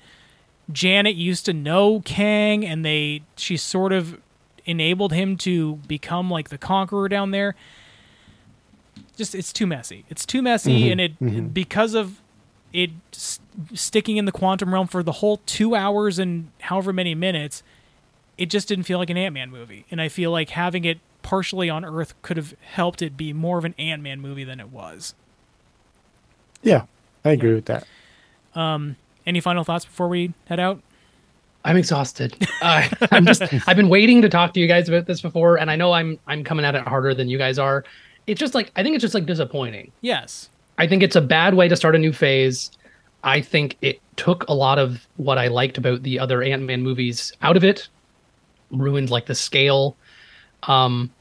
Janet used to know Kang and they she sort of enabled him to become like the conqueror down there. Just it's too messy. It's too messy mm-hmm. and mm-hmm. it because of it s- sticking in the quantum realm for the whole two hours and however many minutes, it just didn't feel like an Ant Man movie. And I feel like having it partially on Earth could have helped it be more of an Ant Man movie than it was. Yeah, I agree with that. Um, Any final thoughts before we head out? I'm exhausted. Uh, I'm just. I've been waiting to talk to you guys about this before, and I know I'm. I'm coming at it harder than you guys are. It's just like I think it's just like disappointing. Yes. I think it's a bad way to start a new phase. I think it took a lot of what I liked about the other Ant Man movies out of it, ruined like the scale. Um,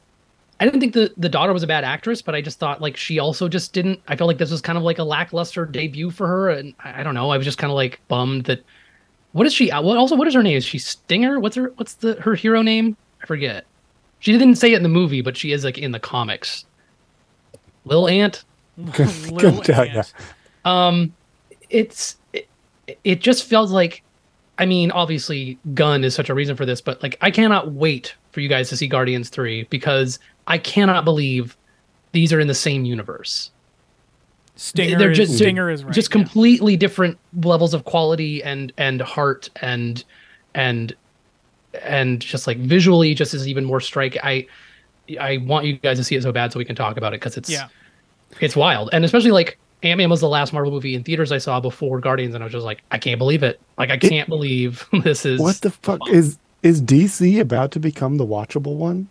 I didn't think the the daughter was a bad actress, but I just thought like she also just didn't. I felt like this was kind of like a lackluster debut for her, and I, I don't know. I was just kind of like bummed that. What is she? uh, What also? What is her name? Is she Stinger? What's her? What's the her hero name? I forget. She didn't say it in the movie, but she is like in the comics. Lil Ant Little Couldn't tell ya. Ant. um it's it, it just feels like i mean obviously Gunn is such a reason for this but like i cannot wait for you guys to see guardians 3 because i cannot believe these are in the same universe Stinger, they're is, just Stinger is right. just yeah. completely different levels of quality and and heart and and and just like visually just is even more striking i i want you guys to see it so bad so we can talk about it because it's Yeah. it's wild and especially like ant-man was the last marvel movie in theaters i saw before guardians and i was just like i can't believe it like i can't believe this is What the fuck is is DC about to become the watchable one?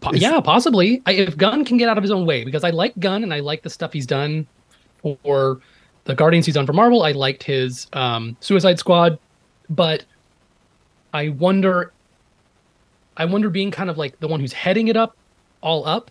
Po- yeah, possibly. I, if Gunn can get out of his own way, because I like Gunn and I like the stuff he's done for the Guardians he's done for Marvel. I liked his um, Suicide Squad, but I wonder, I wonder being kind of like the one who's heading it up, all up.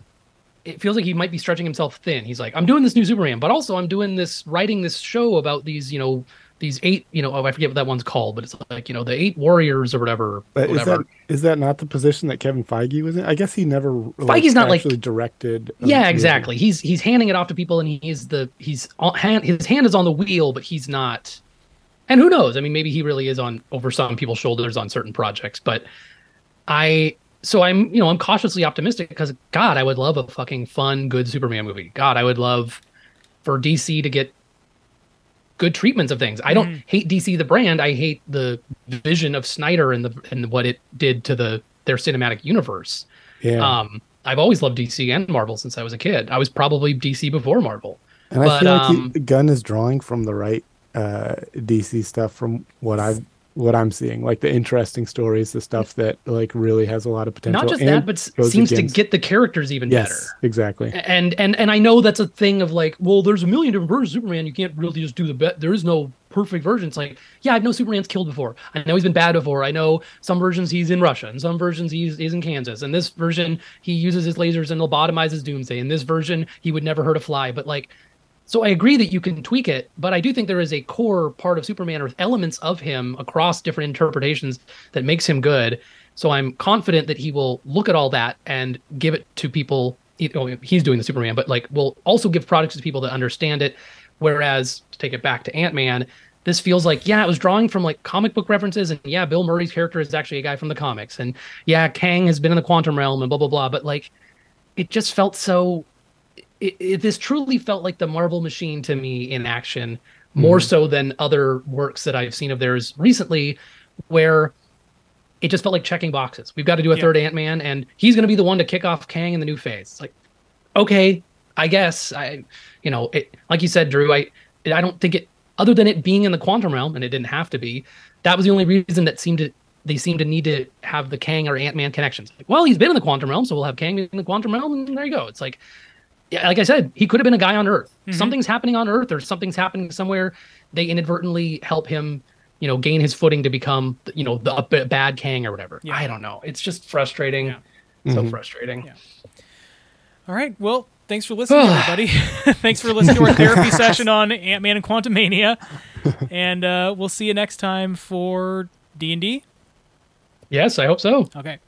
It feels like he might be stretching himself thin. He's like, I'm doing this new Superman, but also I'm doing this, writing this show about these, you know, these eight, you know, oh, I forget what that one's called, but it's like, you know, the eight warriors or whatever. But is whatever. that is that not the position that Kevin Feige was in? I guess he never like, Feige's not, like- directed. yeah movie. exactly he's he's handing it off to people and he's the he's on hand his hand is on the wheel but he's not and who knows i mean maybe he really is on over some people's shoulders on certain projects but i so i'm you know i'm cautiously optimistic because god i would love a fucking fun good superman movie god i would love for dc to get good treatments of things. I don't hate dc the brand. I hate the vision of snyder and the and what it did to the their cinematic universe. Yeah, um, I've always loved DC and Marvel since I was a kid. I was probably DC before Marvel. and I feel like um, he, Gunn is drawing from the right uh, DC stuff from what I've what I'm seeing, like the interesting stories, the stuff that like really has a lot of potential. Not just that, but seems against- to get the characters even yes, better. exactly. And and and I know that's a thing of like, well, there's a million different versions of Superman. You can't really just do the bet. There is no perfect version. It's like, yeah, I know Superman's killed before. I know he's been bad before. I know some versions he's in Russia, and some versions he's, he's in Kansas. And this version he uses his lasers and lobotomizes Doomsday. In this version, he would never hurt a fly. But like, so I agree that you can tweak it, but I do think there is a core part of Superman or elements of him across different interpretations that makes him good. So I'm confident that he will look at all that and give it to people. know, oh, He's doing the Superman, but like will also give products to people that understand it. Whereas to take it back to Ant Man, this feels like yeah, it was drawing from like comic book references, and yeah, Bill Murray's character is actually a guy from the comics, and yeah, Kang has been in the quantum realm and blah blah blah. But like, it just felt so it, it, this truly felt like the Marvel machine to me in action, more mm-hmm. so than other works that I've seen of theirs recently, where it just felt like checking boxes. We've got to do a Yeah. third Ant Man, and he's going to be the one to kick off Kang in the new phase. It's like, okay, I guess I, you know, it like you said, Drew. I I don't think it other than it being in the quantum realm, and it didn't have to be. That was the only reason that seemed to they seem to need to have the Kang or Ant Man connections. Like, well, he's been in the quantum realm, so we'll have Kang in the quantum realm, and there you go. It's like like I said, he could have been a guy on Earth. Something's happening on Earth, or something's happening somewhere. They inadvertently help him, you know, gain his footing to become, you know, the a b- bad Kang or whatever. Yeah. I don't know. It's just frustrating. So frustrating. Yeah. All right. Well, thanks for listening, everybody. thanks for listening to our therapy session on Ant Man and Quantumania, and uh, we'll see you next time for D and D. Yes, I hope so. Okay.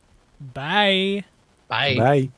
Bye. Bye. Bye.